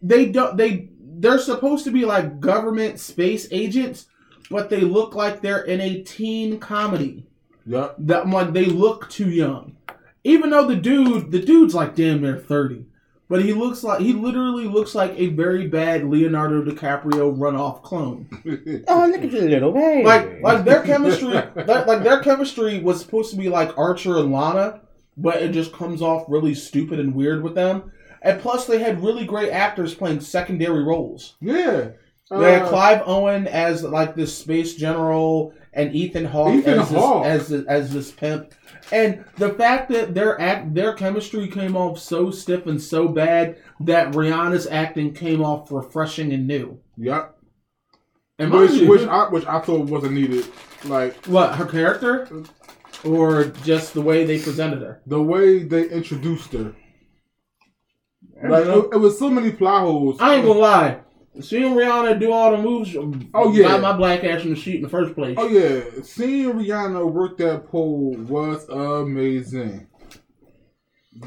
Speaker 2: they don't they they're supposed to be like government space agents, but they look like they're in a teen comedy.
Speaker 3: Yup.
Speaker 2: That I'm like they look too young. Even though the dude the dude's like damn near 30. But he looks like he literally looks like a very bad Leonardo DiCaprio runoff clone.
Speaker 1: Oh, look at the little baby.
Speaker 2: Like like their chemistry that, like their chemistry was supposed to be like Archer and Lana, but it just comes off really stupid and weird with them. And plus they had really great actors playing secondary roles.
Speaker 3: yeah.
Speaker 2: They had
Speaker 3: Uh,
Speaker 2: Clive Owen as like this space general, and Ethan Hawke
Speaker 3: Ethan
Speaker 2: as,
Speaker 3: Hawke.
Speaker 2: This, as this- as this pimp. And the fact that their act, their chemistry came off so stiff and so bad that Rihanna's acting came off refreshing and new.
Speaker 3: Yup.
Speaker 2: And
Speaker 3: Which
Speaker 2: you,
Speaker 3: which I which I thought wasn't needed. Like
Speaker 2: what her character, or just the way they presented her.
Speaker 3: the way they introduced her. Like it, it was so many plot holes.
Speaker 2: I ain't gonna lie. Seeing Rihanna do all the moves, uh,
Speaker 3: Oh, yeah.
Speaker 2: got my black ass in the sheet in the first place.
Speaker 3: Oh yeah, seeing Rihanna work that pole was amazing.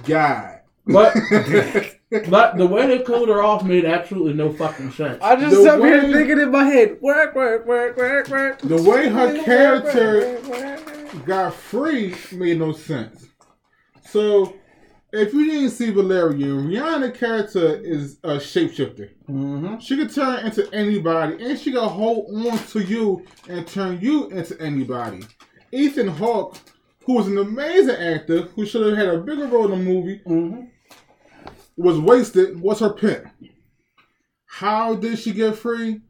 Speaker 3: God.
Speaker 2: But but the way they killed her off made absolutely no fucking sense.
Speaker 1: I just
Speaker 3: The
Speaker 1: sat here thinking in my head, work, work, work, work, work.
Speaker 3: The way her
Speaker 1: Work,
Speaker 3: character
Speaker 1: work, work, work.
Speaker 3: got free made no sense. So, if you didn't see Valerian, Rihanna's character is a shapeshifter.
Speaker 2: Mm-hmm.
Speaker 3: She could turn into anybody, and she can hold on to you and turn you into anybody. Ethan Hawke, who was an amazing actor, who should have had a bigger role in the movie,
Speaker 2: Mm-hmm.
Speaker 3: was wasted, was her pimp. How did she get free?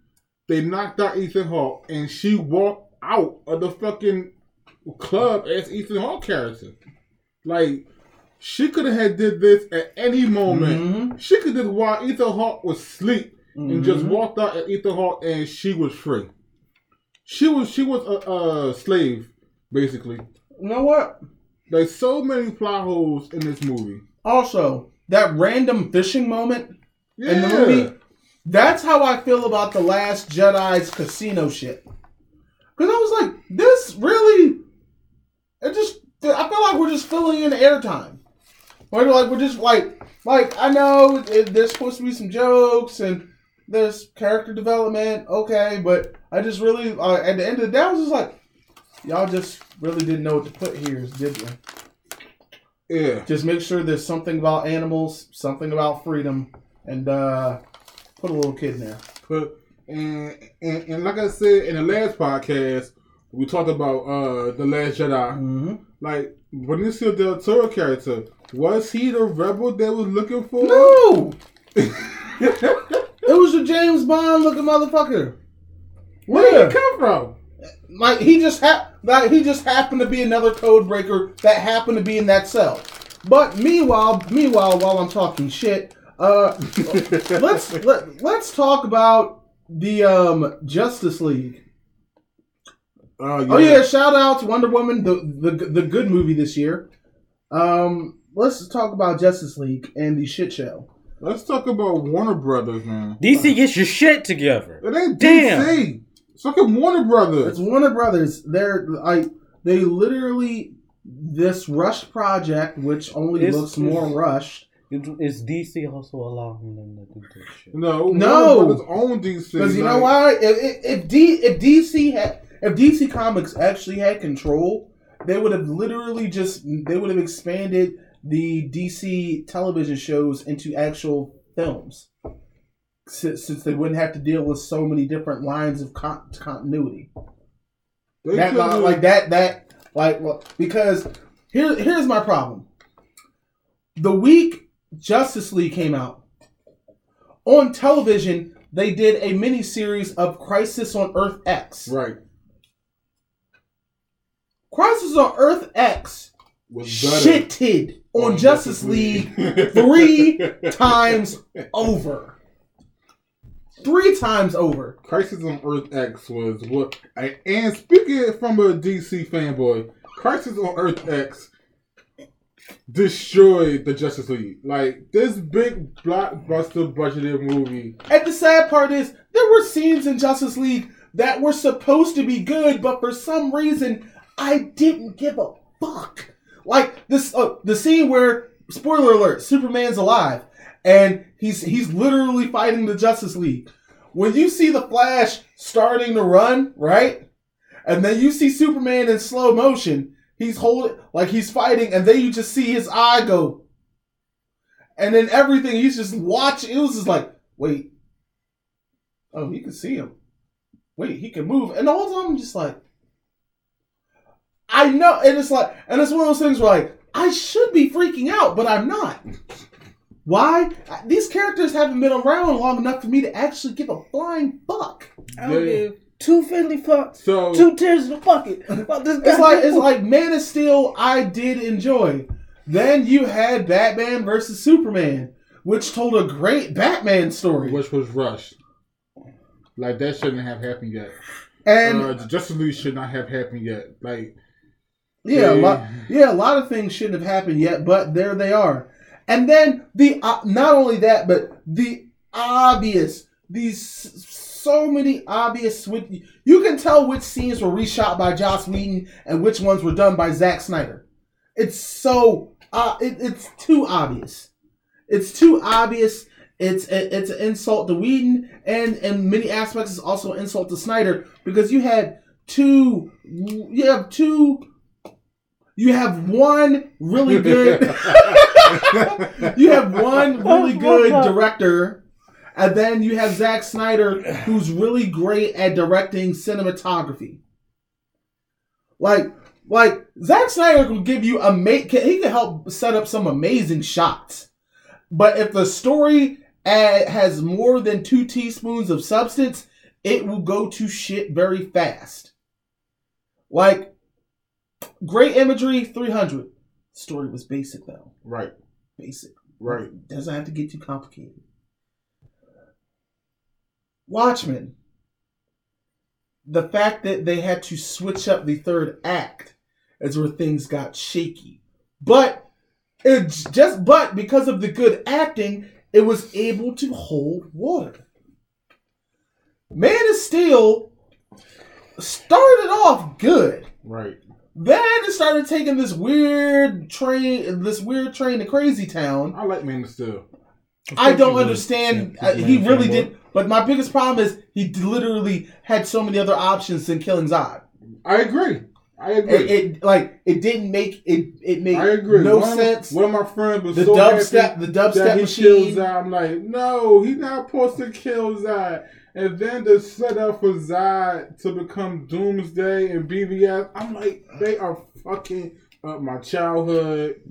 Speaker 3: They knocked out Ethan Hawke, and she walked out of the fucking club as Ethan Hawke character. Like, She could have had did this at any moment.
Speaker 2: Mhm.
Speaker 3: She could have did while Ethan Hawke was asleep and just
Speaker 2: Mhm.
Speaker 3: walked out at Ethan Hawke and she was free. She was she was a, a slave basically.
Speaker 2: You know what?
Speaker 3: There's so many plot holes in this movie.
Speaker 2: Also, that random fishing moment
Speaker 3: Yeah.
Speaker 2: in the movie, that's how I feel about the Last Jedi's casino shit. Because I was like, this really, it just, I feel like we're just filling in airtime. We're like, we're just like, like I know it, there's supposed to be some jokes and there's character development, okay, but I just really, uh, at the end of the day, I was just like, y'all just really didn't know what to put here, did you?
Speaker 3: Yeah.
Speaker 2: Just make sure there's something about animals, something about freedom, and uh, put a little kid in there.
Speaker 3: But and, and and like I said in the last podcast, we talked about uh the Last Jedi.
Speaker 2: Mm-hmm.
Speaker 3: Like Benicio del Toro character, was he the rebel they was looking for?
Speaker 2: No, it was a James Bond looking motherfucker.
Speaker 3: Where did he come from?
Speaker 2: Like he just ha- like he just happened to be another code breaker that happened to be in that cell. But meanwhile, meanwhile, while I'm talking shit, uh, let's let, let's talk about the um Justice League.
Speaker 3: Oh
Speaker 2: Oh yeah, shout out to Wonder Woman, the the the good movie this year. Um, let's talk about Justice League and the shit show.
Speaker 3: Let's talk about Warner Brothers, man.
Speaker 1: DC, gets your shit together.
Speaker 3: It ain't
Speaker 1: Damn.
Speaker 3: DC. It's fucking Warner Brothers.
Speaker 2: It's Warner Brothers. They're like they literally this rush project, which only
Speaker 1: It's-
Speaker 2: looks more rushed.
Speaker 1: Is DC also allowing them to do this shit?
Speaker 3: No,
Speaker 2: No.
Speaker 3: Warner Brothers own DC.
Speaker 2: Because you know why? If, if, if D if DC had if DC Comics actually had control, they would have literally just they would have expanded the DC television shows into actual films. Since, since they wouldn't have to deal with so many different lines of con- continuity.
Speaker 3: They
Speaker 2: that like that that like well because here here's my problem. The week Justice League came out on television, they did a mini series of Crisis on Earth X.
Speaker 3: right
Speaker 2: Crisis on Earth X
Speaker 3: was better
Speaker 2: shitted on Justice League three times over. Three times over.
Speaker 3: Crisis on Earth X was what. I- And speaking from a DC fanboy, Crisis on Earth X destroyed the Justice League. Like this big blockbuster budgeted movie.
Speaker 2: And the sad part is, there were scenes in Justice League that were supposed to be good, but for some reason, I didn't give a fuck. Like this, uh, the scene where, spoiler alert, Superman's alive, and he's he's literally fighting the Justice League. When you see the Flash starting to run, right, and then you see Superman in slow motion, he's holding like he's fighting, and then you just see his eye go, and then everything he's just watching. It was just like, wait, oh, he can see him. Wait, he can move, and the whole time I'm just like, I know, and it's like, and it's one of those things where like I should be freaking out, but I'm not. Why? These characters haven't been around long enough for me to actually give a flying fuck.
Speaker 1: I don't
Speaker 3: Yeah.
Speaker 1: give two fiddly fucks,
Speaker 3: So
Speaker 1: two tears in the bucket. About this
Speaker 2: It's
Speaker 1: guy.
Speaker 2: like it's like Man of Steel. I did enjoy. Then you had Batman versus Superman, which told a great Batman story.
Speaker 3: which was rushed. Like that shouldn't have happened yet.
Speaker 2: And
Speaker 3: uh, the Justice League should not have happened yet. Like
Speaker 2: yeah, a lot, yeah, a lot of things shouldn't have happened yet, but there they are. And then the uh, not only that, but the obvious these so many obvious with you can tell which scenes were reshot by Joss Whedon and which ones were done by Zack Snyder. It's so uh, it, it's too obvious. It's too obvious. It's it, it's an insult to Whedon, and in many aspects, it's also an insult to Snyder because you had two, you have two, you have one really good, you have one really good director, and then you have Zack Snyder, who's really great at directing cinematography. Like, like Zack Snyder can give you a make. He can help set up some amazing shots, but if the story uh, has more than two teaspoons of substance, it will go to shit very fast. Like, great imagery, three hundred. Story was basic though.
Speaker 3: Right.
Speaker 2: Basic.
Speaker 3: Right.
Speaker 2: Doesn't have to get too complicated. Watchmen. The fact that they had to switch up the third act is where things got shaky. But it's just but because of the good acting, it was able to hold water. Man of Steel started off good.
Speaker 3: Right.
Speaker 2: Then it started taking this weird train, this weird train to Crazy Town.
Speaker 3: I like Man of Steel.
Speaker 2: I don't understand.
Speaker 1: can't
Speaker 2: Uh, he really
Speaker 1: fanboy.
Speaker 2: did, but my biggest problem is he literally had so many other options than Killing Zod.
Speaker 3: I agree. I agree.
Speaker 2: it like it didn't make it. It made
Speaker 3: I agree.
Speaker 2: no
Speaker 3: one
Speaker 2: sense.
Speaker 3: Of my, one of my friends was
Speaker 2: the
Speaker 3: so
Speaker 2: dubstep,
Speaker 3: happy
Speaker 2: the
Speaker 3: that
Speaker 2: dubstep
Speaker 3: he
Speaker 2: machine.
Speaker 3: kills Zod. I'm like, no, he's not supposed to kill Zod. And then the setup for Zod to become Doomsday and BVS, I'm like, they are fucking up my childhood.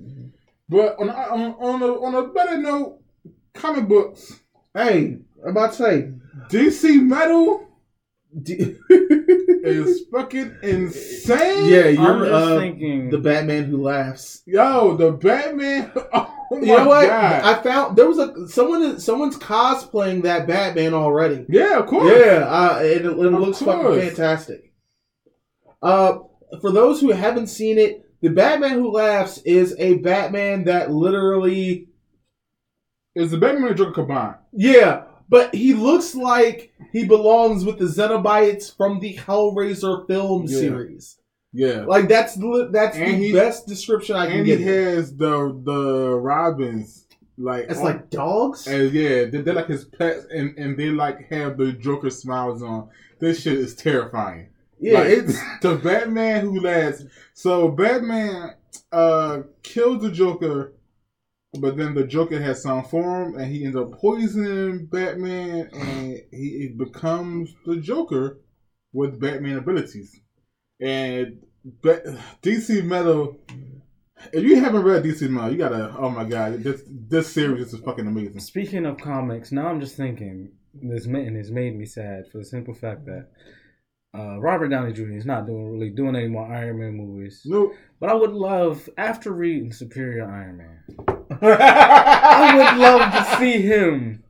Speaker 3: But on a, on on a, on a better note, comic books,
Speaker 2: Hey, I'm about to say,
Speaker 3: DC Metal
Speaker 2: d-
Speaker 3: is fucking insane.
Speaker 2: yeah,
Speaker 1: I'm
Speaker 2: you're
Speaker 1: just
Speaker 2: uh,
Speaker 1: thinking.
Speaker 2: the Batman who laughs.
Speaker 3: Yo, the Batman. Oh my
Speaker 2: You know what?
Speaker 3: god.
Speaker 2: I found there was a someone someone's cosplaying that Batman already.
Speaker 3: yeah, of course.
Speaker 2: Yeah, uh, and it, it looks fucking fantastic. Uh, for those who haven't seen it, the Batman Who Laughs is a Batman that literally,
Speaker 3: Is the Batman and Joker combined?
Speaker 2: yeah, but he looks like he belongs with the Cenobites from the Hellraiser film
Speaker 3: Yeah.
Speaker 2: series.
Speaker 3: Yeah.
Speaker 2: Like that's that's
Speaker 3: And
Speaker 2: the best description I can get.
Speaker 3: and he
Speaker 2: get.
Speaker 3: has the the Robins like
Speaker 2: it's
Speaker 3: on-
Speaker 2: like dogs.
Speaker 3: and yeah they, they're like his pets and and they like have the Joker smiles on. This shit is terrifying.
Speaker 2: yeah,
Speaker 3: Like,
Speaker 2: it's
Speaker 3: the Batman who lasts. So Batman uh kills the Joker, but then the Joker has some form and he ends up poisoning Batman and he, he becomes the Joker with Batman abilities. And Ba- DC Metal. If you haven't read DC Metal, you gotta. Oh my god, this this series is fucking amazing.
Speaker 1: Speaking of comics, now I'm just thinking this and it's made me sad for the simple fact that uh, Robert Downey Jr. is not doing really doing any more Iron Man movies.
Speaker 3: No,
Speaker 1: But I would love after reading Superior Iron Man, I would love to see him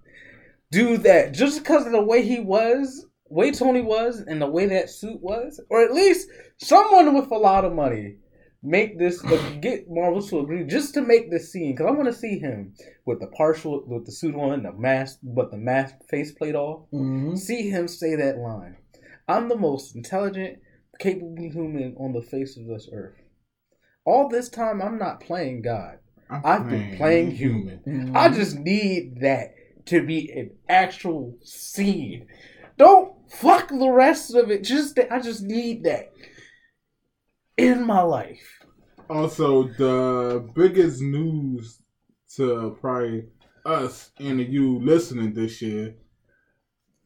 Speaker 1: do that just because of the way he was, way Tony was, and the way that suit was, or at least someone with a lot of money make this get Marvel to agree just to make this scene because I want to see him with the partial with the suit on, the mask, but the mask faceplate off.
Speaker 2: Mhm.
Speaker 1: See him say that line. I'm the most intelligent, capable human on the face of this earth. All this time, I'm not playing God.
Speaker 3: I'm
Speaker 1: I've been playing human. I mm-hmm. just need that to be an actual scene. Don't fuck the rest of it. Just I just need that in my life.
Speaker 3: Also, the biggest news to probably us and you listening this year: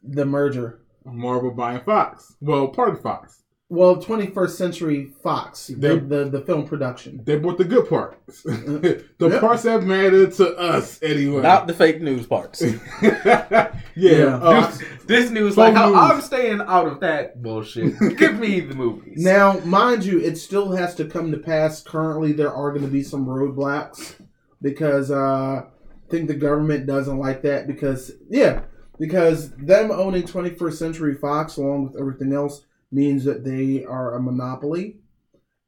Speaker 2: the merger.
Speaker 3: Marvel buying Fox. Well, part of Fox.
Speaker 2: Well, 21st Century Fox, the,
Speaker 3: They-
Speaker 2: the, the film production.
Speaker 3: They bought the good parts, the
Speaker 2: Yep.
Speaker 3: parts that matter to us anyway.
Speaker 1: Not the fake news parts.
Speaker 3: yeah.
Speaker 2: Yeah.
Speaker 3: uh,
Speaker 4: This news, like, how
Speaker 3: news.
Speaker 4: I'm staying out of that bullshit. Give me the movies.
Speaker 2: Now, mind you, it still has to come to pass. Currently, there are going to be some roadblocks because uh, I think the government doesn't like that. Because yeah, because them owning 21st Century Fox along with everything else means that they are a monopoly,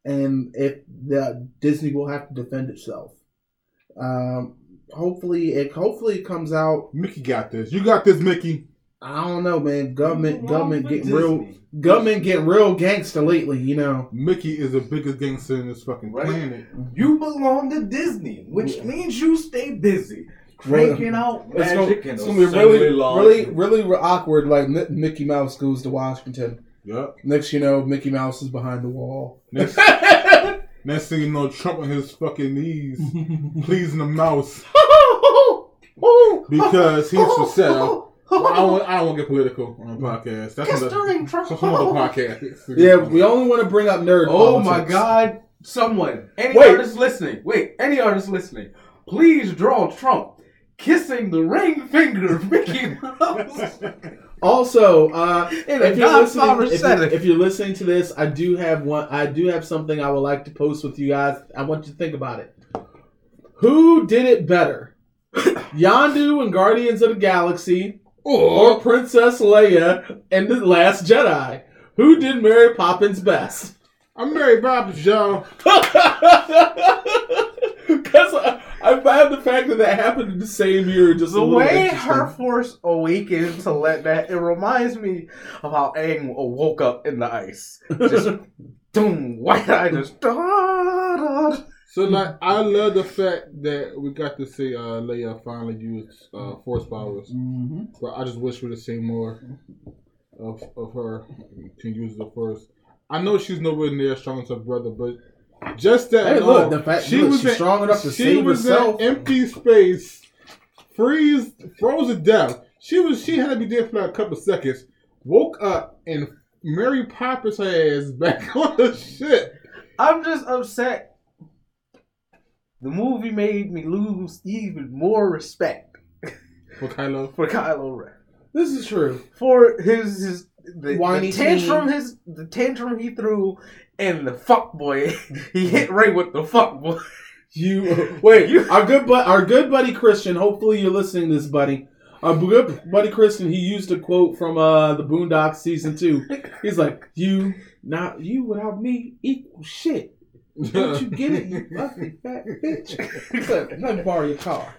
Speaker 2: and if the Disney will have to defend itself. Um, hopefully, it hopefully it comes out.
Speaker 3: Mickey got this. You got this, Mickey.
Speaker 2: I don't know, man. Government, government getting
Speaker 4: Disney.
Speaker 2: real, government getting real gangster lately. You know.
Speaker 3: Mickey is the biggest gangster in this fucking
Speaker 4: Right.
Speaker 3: planet.
Speaker 4: You belong to Disney, which means you stay busy cranking out
Speaker 2: It's gonna,
Speaker 4: magic and
Speaker 2: it's gonna be
Speaker 4: assembly
Speaker 2: really, really, really awkward. Like Mickey Mouse goes to Washington.
Speaker 3: Yep.
Speaker 2: Next, you know, Mickey Mouse is behind the wall.
Speaker 3: Next, next thing you know, Trump on his fucking knees, pleasing the mouse because he's for sale. Well, I don't, I don't want to get political on a podcast. That's
Speaker 4: Guess
Speaker 3: another,
Speaker 4: during Trump.
Speaker 3: so some other podcast.
Speaker 2: Yeah, we only want to bring up nerd.
Speaker 4: Oh my god. Someone, any
Speaker 2: Wait.
Speaker 4: artist listening, wait, any artist listening, please draw Trump kissing the ring finger of Mickey Mouse.
Speaker 2: Also, uh, if you're, listening, if, you, if you're listening to this, I do have one. I do have something I would like to post with you guys. I want you to think about it. Who did it better? Yondu and Guardians of the Galaxy or Princess Leia and The Last Jedi? Who did Mary Poppins best?
Speaker 3: I'm Mary Poppins, y'all.
Speaker 2: Because I, I found the fact that that happened in the same year just a
Speaker 1: The
Speaker 2: little
Speaker 1: way
Speaker 2: interesting.
Speaker 1: her force awakened to let that, it reminds me of how Aang woke up in the ice. Just doom, white eye just. Da, da.
Speaker 3: So like, I love the fact that we got to see uh, Leia finally use uh, force powers,
Speaker 2: Mhm.
Speaker 3: but I just wish we'd have seen more of of her can use the force. I know she's nowhere near as strong as her brother, but just that
Speaker 2: Hey,
Speaker 3: alone,
Speaker 2: look, uh, the fact look, she's
Speaker 3: in-
Speaker 2: strong enough to
Speaker 3: she
Speaker 2: save
Speaker 3: was
Speaker 2: herself.
Speaker 3: in empty space, freeze, froze to death. She was she had to be dead for like a couple seconds. Woke up and Mary Poppins her ass back on the ship.
Speaker 1: I'm just upset. The movie made me lose even more respect
Speaker 3: For Kylo.
Speaker 1: for Kylo Ren.
Speaker 2: This is true.
Speaker 1: For his his the,
Speaker 2: Whiny
Speaker 1: the tantrum
Speaker 2: teen.
Speaker 1: his the tantrum he threw and the fuck boy he hit Rey with the fuck boy.
Speaker 2: You wait. our good but our good buddy Christian. Hopefully you're listening to this, buddy. Our good buddy Christian. He used a quote from uh the Boondocks season two. He's like, "You not you without me equal shit. Don't you get it, you ugly fat bitch?" He said, "Let me borrow your car."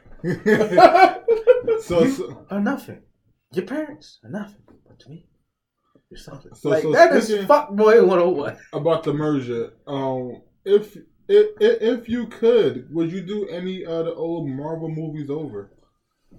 Speaker 3: so, so
Speaker 1: Are nothing. Your parents are nothing. But to me, something.
Speaker 3: So-
Speaker 1: like
Speaker 3: so
Speaker 1: that is
Speaker 3: speaking-
Speaker 1: fuck boy 101.
Speaker 3: about the merger. Um, if if if you could, would you do any of the old Marvel movies over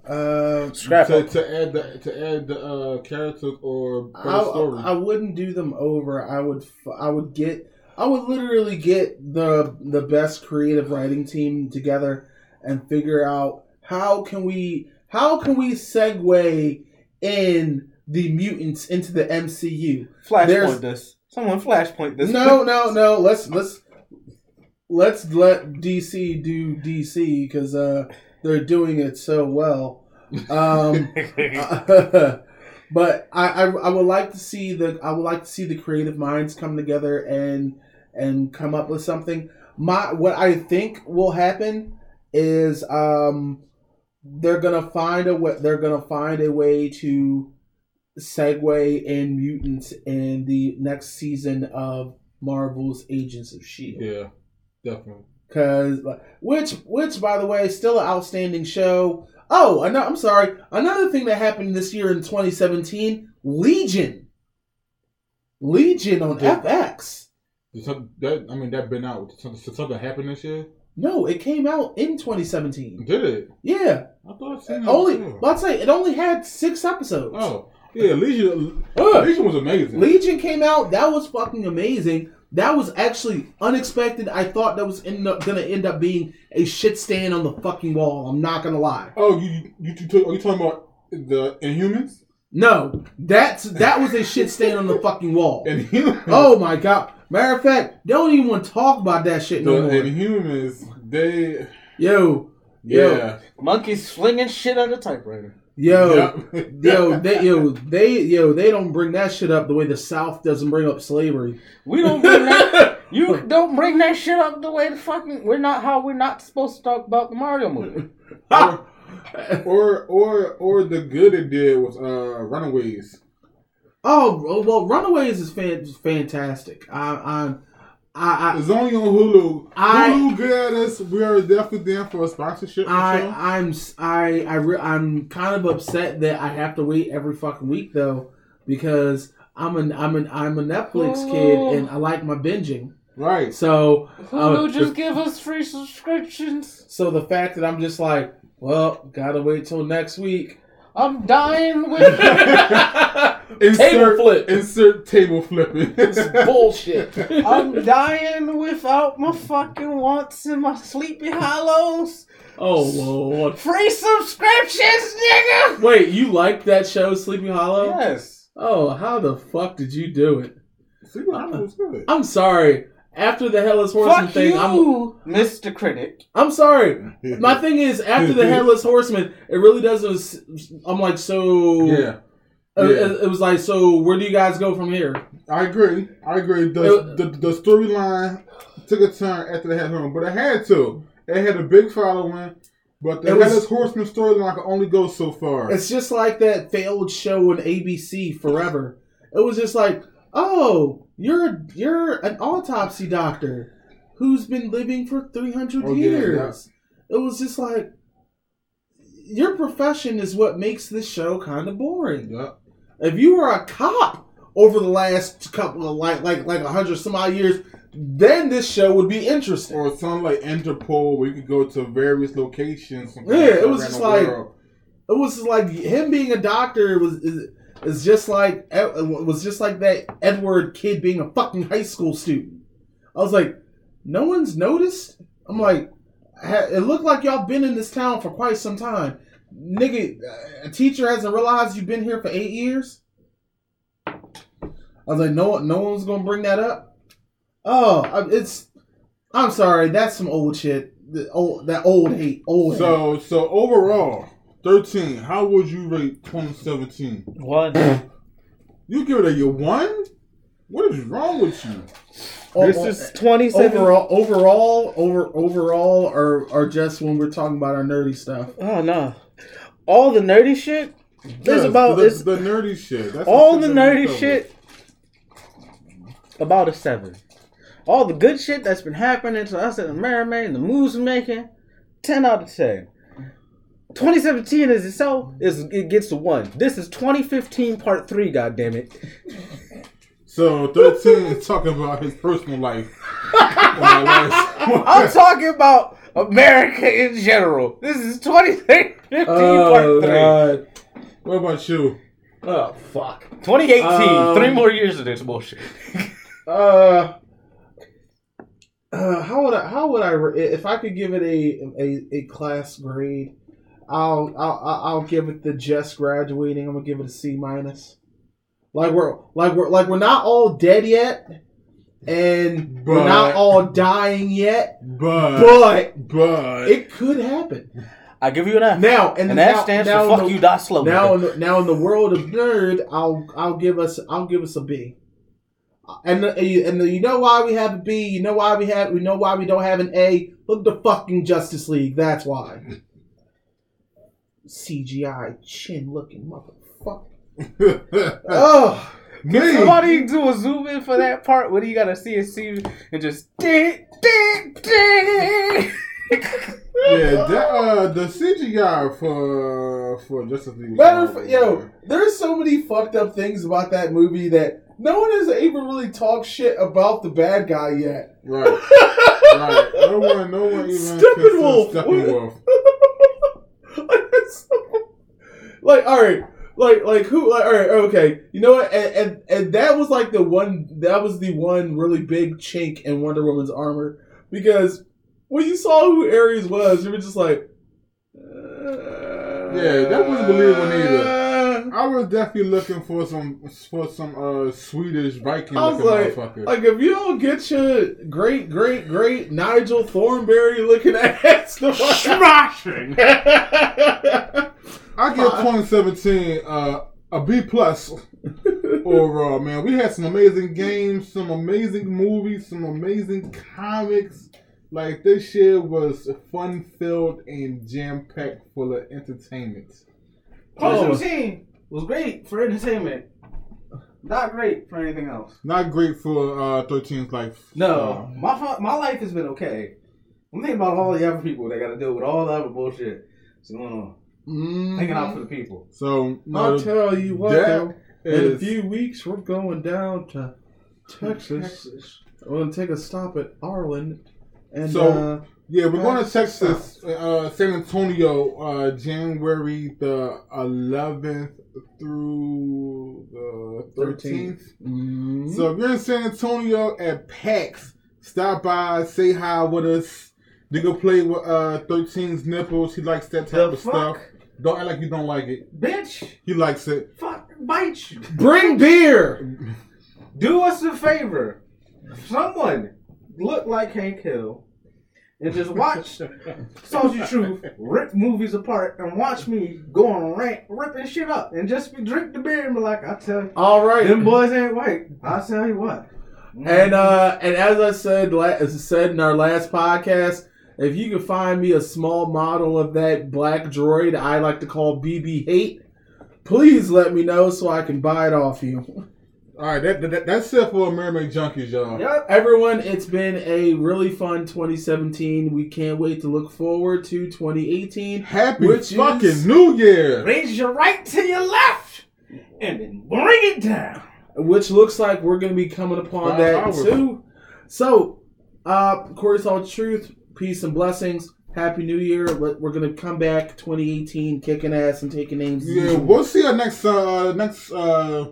Speaker 2: Uh,
Speaker 1: Scrap
Speaker 3: to, to add the to add the uh, characters or
Speaker 2: I,
Speaker 3: story?
Speaker 2: I wouldn't do them over. I would I would get I would literally get the the best creative writing team together and figure out how can we how can we segue in the mutants into the MCU.
Speaker 1: Flashpoint this. Someone flashpoint this.
Speaker 2: No, no, no. Let's let's let's let DC do DC because uh, they're doing it so well. Um, but I, I I would like to see the I would like to see the creative minds come together and and come up with something. My what I think will happen is um they're gonna find a way they're gonna find a way to segue in mutants in the next season of Marvel's Agents of Shield
Speaker 3: yeah, definitely.
Speaker 2: because which which by the way is still an outstanding show oh no i'm sorry another thing that happened this year in 2017 legion legion on
Speaker 3: Yeah.
Speaker 2: fx
Speaker 3: Did that I mean that been out. Did something, did happen this year?
Speaker 2: no it came out in 2017
Speaker 3: Did it?
Speaker 2: yeah
Speaker 3: I thought I seen it.
Speaker 2: only
Speaker 3: before.
Speaker 2: let's say it only had six episodes
Speaker 3: Oh yeah, Legion.
Speaker 2: Ugh.
Speaker 3: Legion was amazing.
Speaker 2: legion came out that was fucking amazing that was actually unexpected i thought that was end up, gonna end up being a shit stand on the fucking wall i'm not gonna lie
Speaker 3: oh, you you, you, talk- are you talking about the Inhumans?
Speaker 2: No, that's that was a shit stain on the fucking wall.
Speaker 3: Inhumans.
Speaker 2: Oh my god! Matter of fact, don't even want to talk about that shit
Speaker 3: the
Speaker 2: no more.
Speaker 3: Inhumans. They
Speaker 2: Yo, Yo.
Speaker 3: yeah.
Speaker 1: Monkeys slinging shit on the typewriter.
Speaker 2: Yo,
Speaker 3: Yep.
Speaker 2: yo, they, yo, they, yo, they don't bring that shit up the way the South doesn't bring up slavery.
Speaker 1: We don't bring that. You don't bring that shit up the way the fucking. We're not how we're not supposed to talk about the Mario movie.
Speaker 3: or, or or or the good it did was uh Runaways.
Speaker 2: Oh well, Runaways is fan- fantastic. I, I'm, I,
Speaker 3: It's only on Hulu.
Speaker 2: I-
Speaker 3: Hulu good at us. We are definitely there for a sponsorship.
Speaker 2: I,
Speaker 3: show.
Speaker 2: I, I'm, s- I, I, re- I'm kind of upset that I have to wait every fucking week though, because I'm an, I'm an, I'm a Netflix kid and I like my binging.
Speaker 3: right.
Speaker 2: So,
Speaker 1: Hulu
Speaker 2: uh,
Speaker 1: just give us free subscriptions.
Speaker 2: so the fact that I'm just like, well, gotta wait till next week.
Speaker 1: I'm dying with
Speaker 3: Insert,
Speaker 1: flip.
Speaker 3: Insert table flipping.
Speaker 1: It's bullshit. I'm dying without my fucking wants and my sleepy hollows.
Speaker 2: Oh lord!
Speaker 1: Free subscriptions, nigga.
Speaker 2: Wait, you like that show, Sleepy Hollow?
Speaker 1: Yes.
Speaker 2: Oh, how the fuck did you do it?
Speaker 3: See, I was good.
Speaker 2: I'm sorry. After the Headless Horseman
Speaker 1: Fuck
Speaker 2: thing, I'm,
Speaker 1: you, Mr. Critic.
Speaker 2: I'm sorry. My thing is, after the Headless Horseman, it really doesn't. I'm like, so.
Speaker 3: yeah, Yeah.
Speaker 2: It, it was like, so where do you guys go from here?
Speaker 3: I agree. I agree. The
Speaker 2: It-
Speaker 3: the, the storyline took a turn after they had home, but it had to. It had a big following, but the
Speaker 2: It was-
Speaker 3: Headless Horseman storyline can only go so far.
Speaker 2: It's just like that failed show on ABC Forever. It was just like, oh, you're you're an autopsy doctor who's been living for three hundred
Speaker 3: Oh, yeah,
Speaker 2: years. It was just like your profession is what makes this show kind of boring.
Speaker 3: Yep.
Speaker 2: If you were a cop over the last couple of like like like a hundred some odd years, then this show would be interesting.
Speaker 3: Or something like Interpol, where you could go to various locations.
Speaker 2: Yeah, it was just like-
Speaker 3: world.
Speaker 2: It was just like him being a doctor was is, is just like it was just like that Edward kid being a fucking high school student. I was like, no one's noticed. I'm like, it looked like y'all been in this town for quite some time, nigga. A teacher hasn't realized you've been here for eight years. I was like, no, no one's gonna bring that up. Oh, it's. I'm sorry, that's some old shit. The old, that old hate, old hate.
Speaker 3: So, so overall, 13, how would you rate 2017?
Speaker 1: One.
Speaker 3: You give it a your one? What is wrong with you?
Speaker 1: This
Speaker 2: Oh,
Speaker 1: is 27.
Speaker 2: overall, overall, over overall, or or just when we're talking about our nerdy stuff.
Speaker 1: Oh, no. All the nerdy shit? There's
Speaker 3: Yes,
Speaker 1: about.
Speaker 3: the, the nerdy shit. That's
Speaker 1: all the nerdy shit. About a 7. All the good shit that's been happening to us in the Amerime and the moves we're making. 10 out of 10. 2017 as itself is it gets a one. This is 2015 part three. God damn it!
Speaker 3: So 13 is talking about his personal life.
Speaker 1: I'm talking about America in general. This is 2015
Speaker 2: Oh,
Speaker 1: part three.
Speaker 2: God.
Speaker 3: what about you?
Speaker 2: Oh fuck.
Speaker 1: 2018.
Speaker 2: Um,
Speaker 1: three more years of this bullshit.
Speaker 2: Uh, uh, how would I? How would I? If I could give it a a, a class grade, I'll, I'll I'll I'll give it the just graduating. I'm gonna give it a C minus. Like we're like we're like we're not all dead yet, and we're not all dying yet,
Speaker 3: But,
Speaker 2: but
Speaker 3: but,
Speaker 2: it could happen.
Speaker 1: I give you an F.
Speaker 2: Now and
Speaker 1: and
Speaker 2: now,
Speaker 1: that stands
Speaker 2: now
Speaker 1: for
Speaker 2: in
Speaker 1: fuck
Speaker 2: the-
Speaker 1: you, die slow.
Speaker 2: Now, in the, now in the world of nerd, I'll I'll give us I'll give us a B. And uh, the, and the, you know why we have a B. You know why we have we know why we don't have an A. Look at the fucking Justice League. That's why. CGI chin looking motherfucker. Oh,
Speaker 1: Can somebody do a zoom in for that part where you gotta see a scene and just ding, ding, ding.
Speaker 3: yeah, that, uh, the CGI for for Justice League. was
Speaker 2: matter
Speaker 3: horrible,
Speaker 2: of, yo, there's so many fucked up things about that movie that no one has even really talked shit about the bad guy yet.
Speaker 3: right, right. No one, no one even
Speaker 2: Steppenwolf.
Speaker 3: Steppenwolf.
Speaker 2: like all right like like who like all right okay you know what and, and and that was like the one that was the one really big chink in wonder woman's armor because when you saw who ares was you were just like
Speaker 3: Yeah, that wasn't believable
Speaker 2: either
Speaker 3: I was definitely looking for some for some uh Swedish Viking
Speaker 2: I was
Speaker 3: looking
Speaker 2: like,
Speaker 3: motherfucker.
Speaker 2: like if you don't get your great, great, great Nigel Thornberry looking ass, the
Speaker 4: Smashing.
Speaker 3: I give 2017 uh, a B plus overall. Man, we had some amazing games, some amazing movies, some amazing comics. Like this year was fun filled and jam packed full of entertainment.
Speaker 2: Oh.
Speaker 4: 2017 was great for entertainment. Not great for anything else.
Speaker 3: Not great for uh, 13's life.
Speaker 4: No, my my life has been okay. I'm thinking about all the other people that got to deal with all the other bullshit that's going on.
Speaker 2: Mm,
Speaker 4: Thinking out for the people.
Speaker 3: So no,
Speaker 2: I'll tell you what,
Speaker 3: that
Speaker 2: though. In a few weeks, we're going down to Texas. We're gonna take a stop at Arlen, and
Speaker 3: So-
Speaker 2: uh,
Speaker 3: Yeah, we're going to Texas, uh, San Antonio, uh, January the 11th through the 13th.
Speaker 2: mm,
Speaker 3: So if you're in San Antonio at PAX, stop by, say hi with us. You can play with uh, 13's nipples. He likes that type
Speaker 4: The
Speaker 3: of
Speaker 4: fuck?
Speaker 3: stuff. Don't act like you don't like it.
Speaker 4: Bitch,
Speaker 3: He likes it.
Speaker 4: fuck, bite you.
Speaker 2: bring beer.
Speaker 4: Do us a favor. Someone look like Hank Hill and just watch Salty Truth rip movies apart and watch me go on rant, ripping shit up, and just be drink the beer and be like, I tell you,
Speaker 2: All right,
Speaker 4: them boys ain't white. I tell you what.
Speaker 2: And uh, and as I said, la- as I said in our last podcast, If you can find me a small model of that black droid I like to call BB Hate, please let me know so I can buy it off you.
Speaker 3: All right, that, that that's it for Amerime Junkies, y'all.
Speaker 1: Yep.
Speaker 2: Everyone, it's been a really fun 2017. We can't wait to look forward to 2018,
Speaker 3: Happy fucking
Speaker 2: is-
Speaker 3: New Year!
Speaker 1: Raise your right to your left, and then bring it down.
Speaker 2: which looks like we're going to be coming upon
Speaker 3: Five
Speaker 2: that
Speaker 3: hours.
Speaker 2: too. So, uh, Corey Salty Truth, peace and blessings. Happy New Year. We're going to come back 2018 kicking ass and taking names.
Speaker 3: Yeah, we'll see you next uh next uh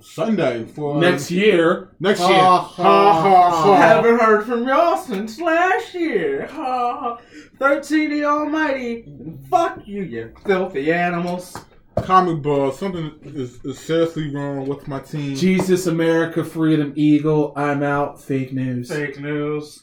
Speaker 3: Sunday for
Speaker 2: next year.
Speaker 3: next
Speaker 2: Ha,
Speaker 3: year.
Speaker 2: ha,
Speaker 3: Ha ha
Speaker 2: ha.
Speaker 3: ha.
Speaker 1: Haven't heard from y'all since last year. Ha, ha. 13 the Almighty. Fuck you, you filthy animals.
Speaker 3: Comic ball. Something is, is seriously wrong with my team.
Speaker 2: Jesus, America, Freedom, Eagle. I'm out. Fake news.
Speaker 1: Fake news.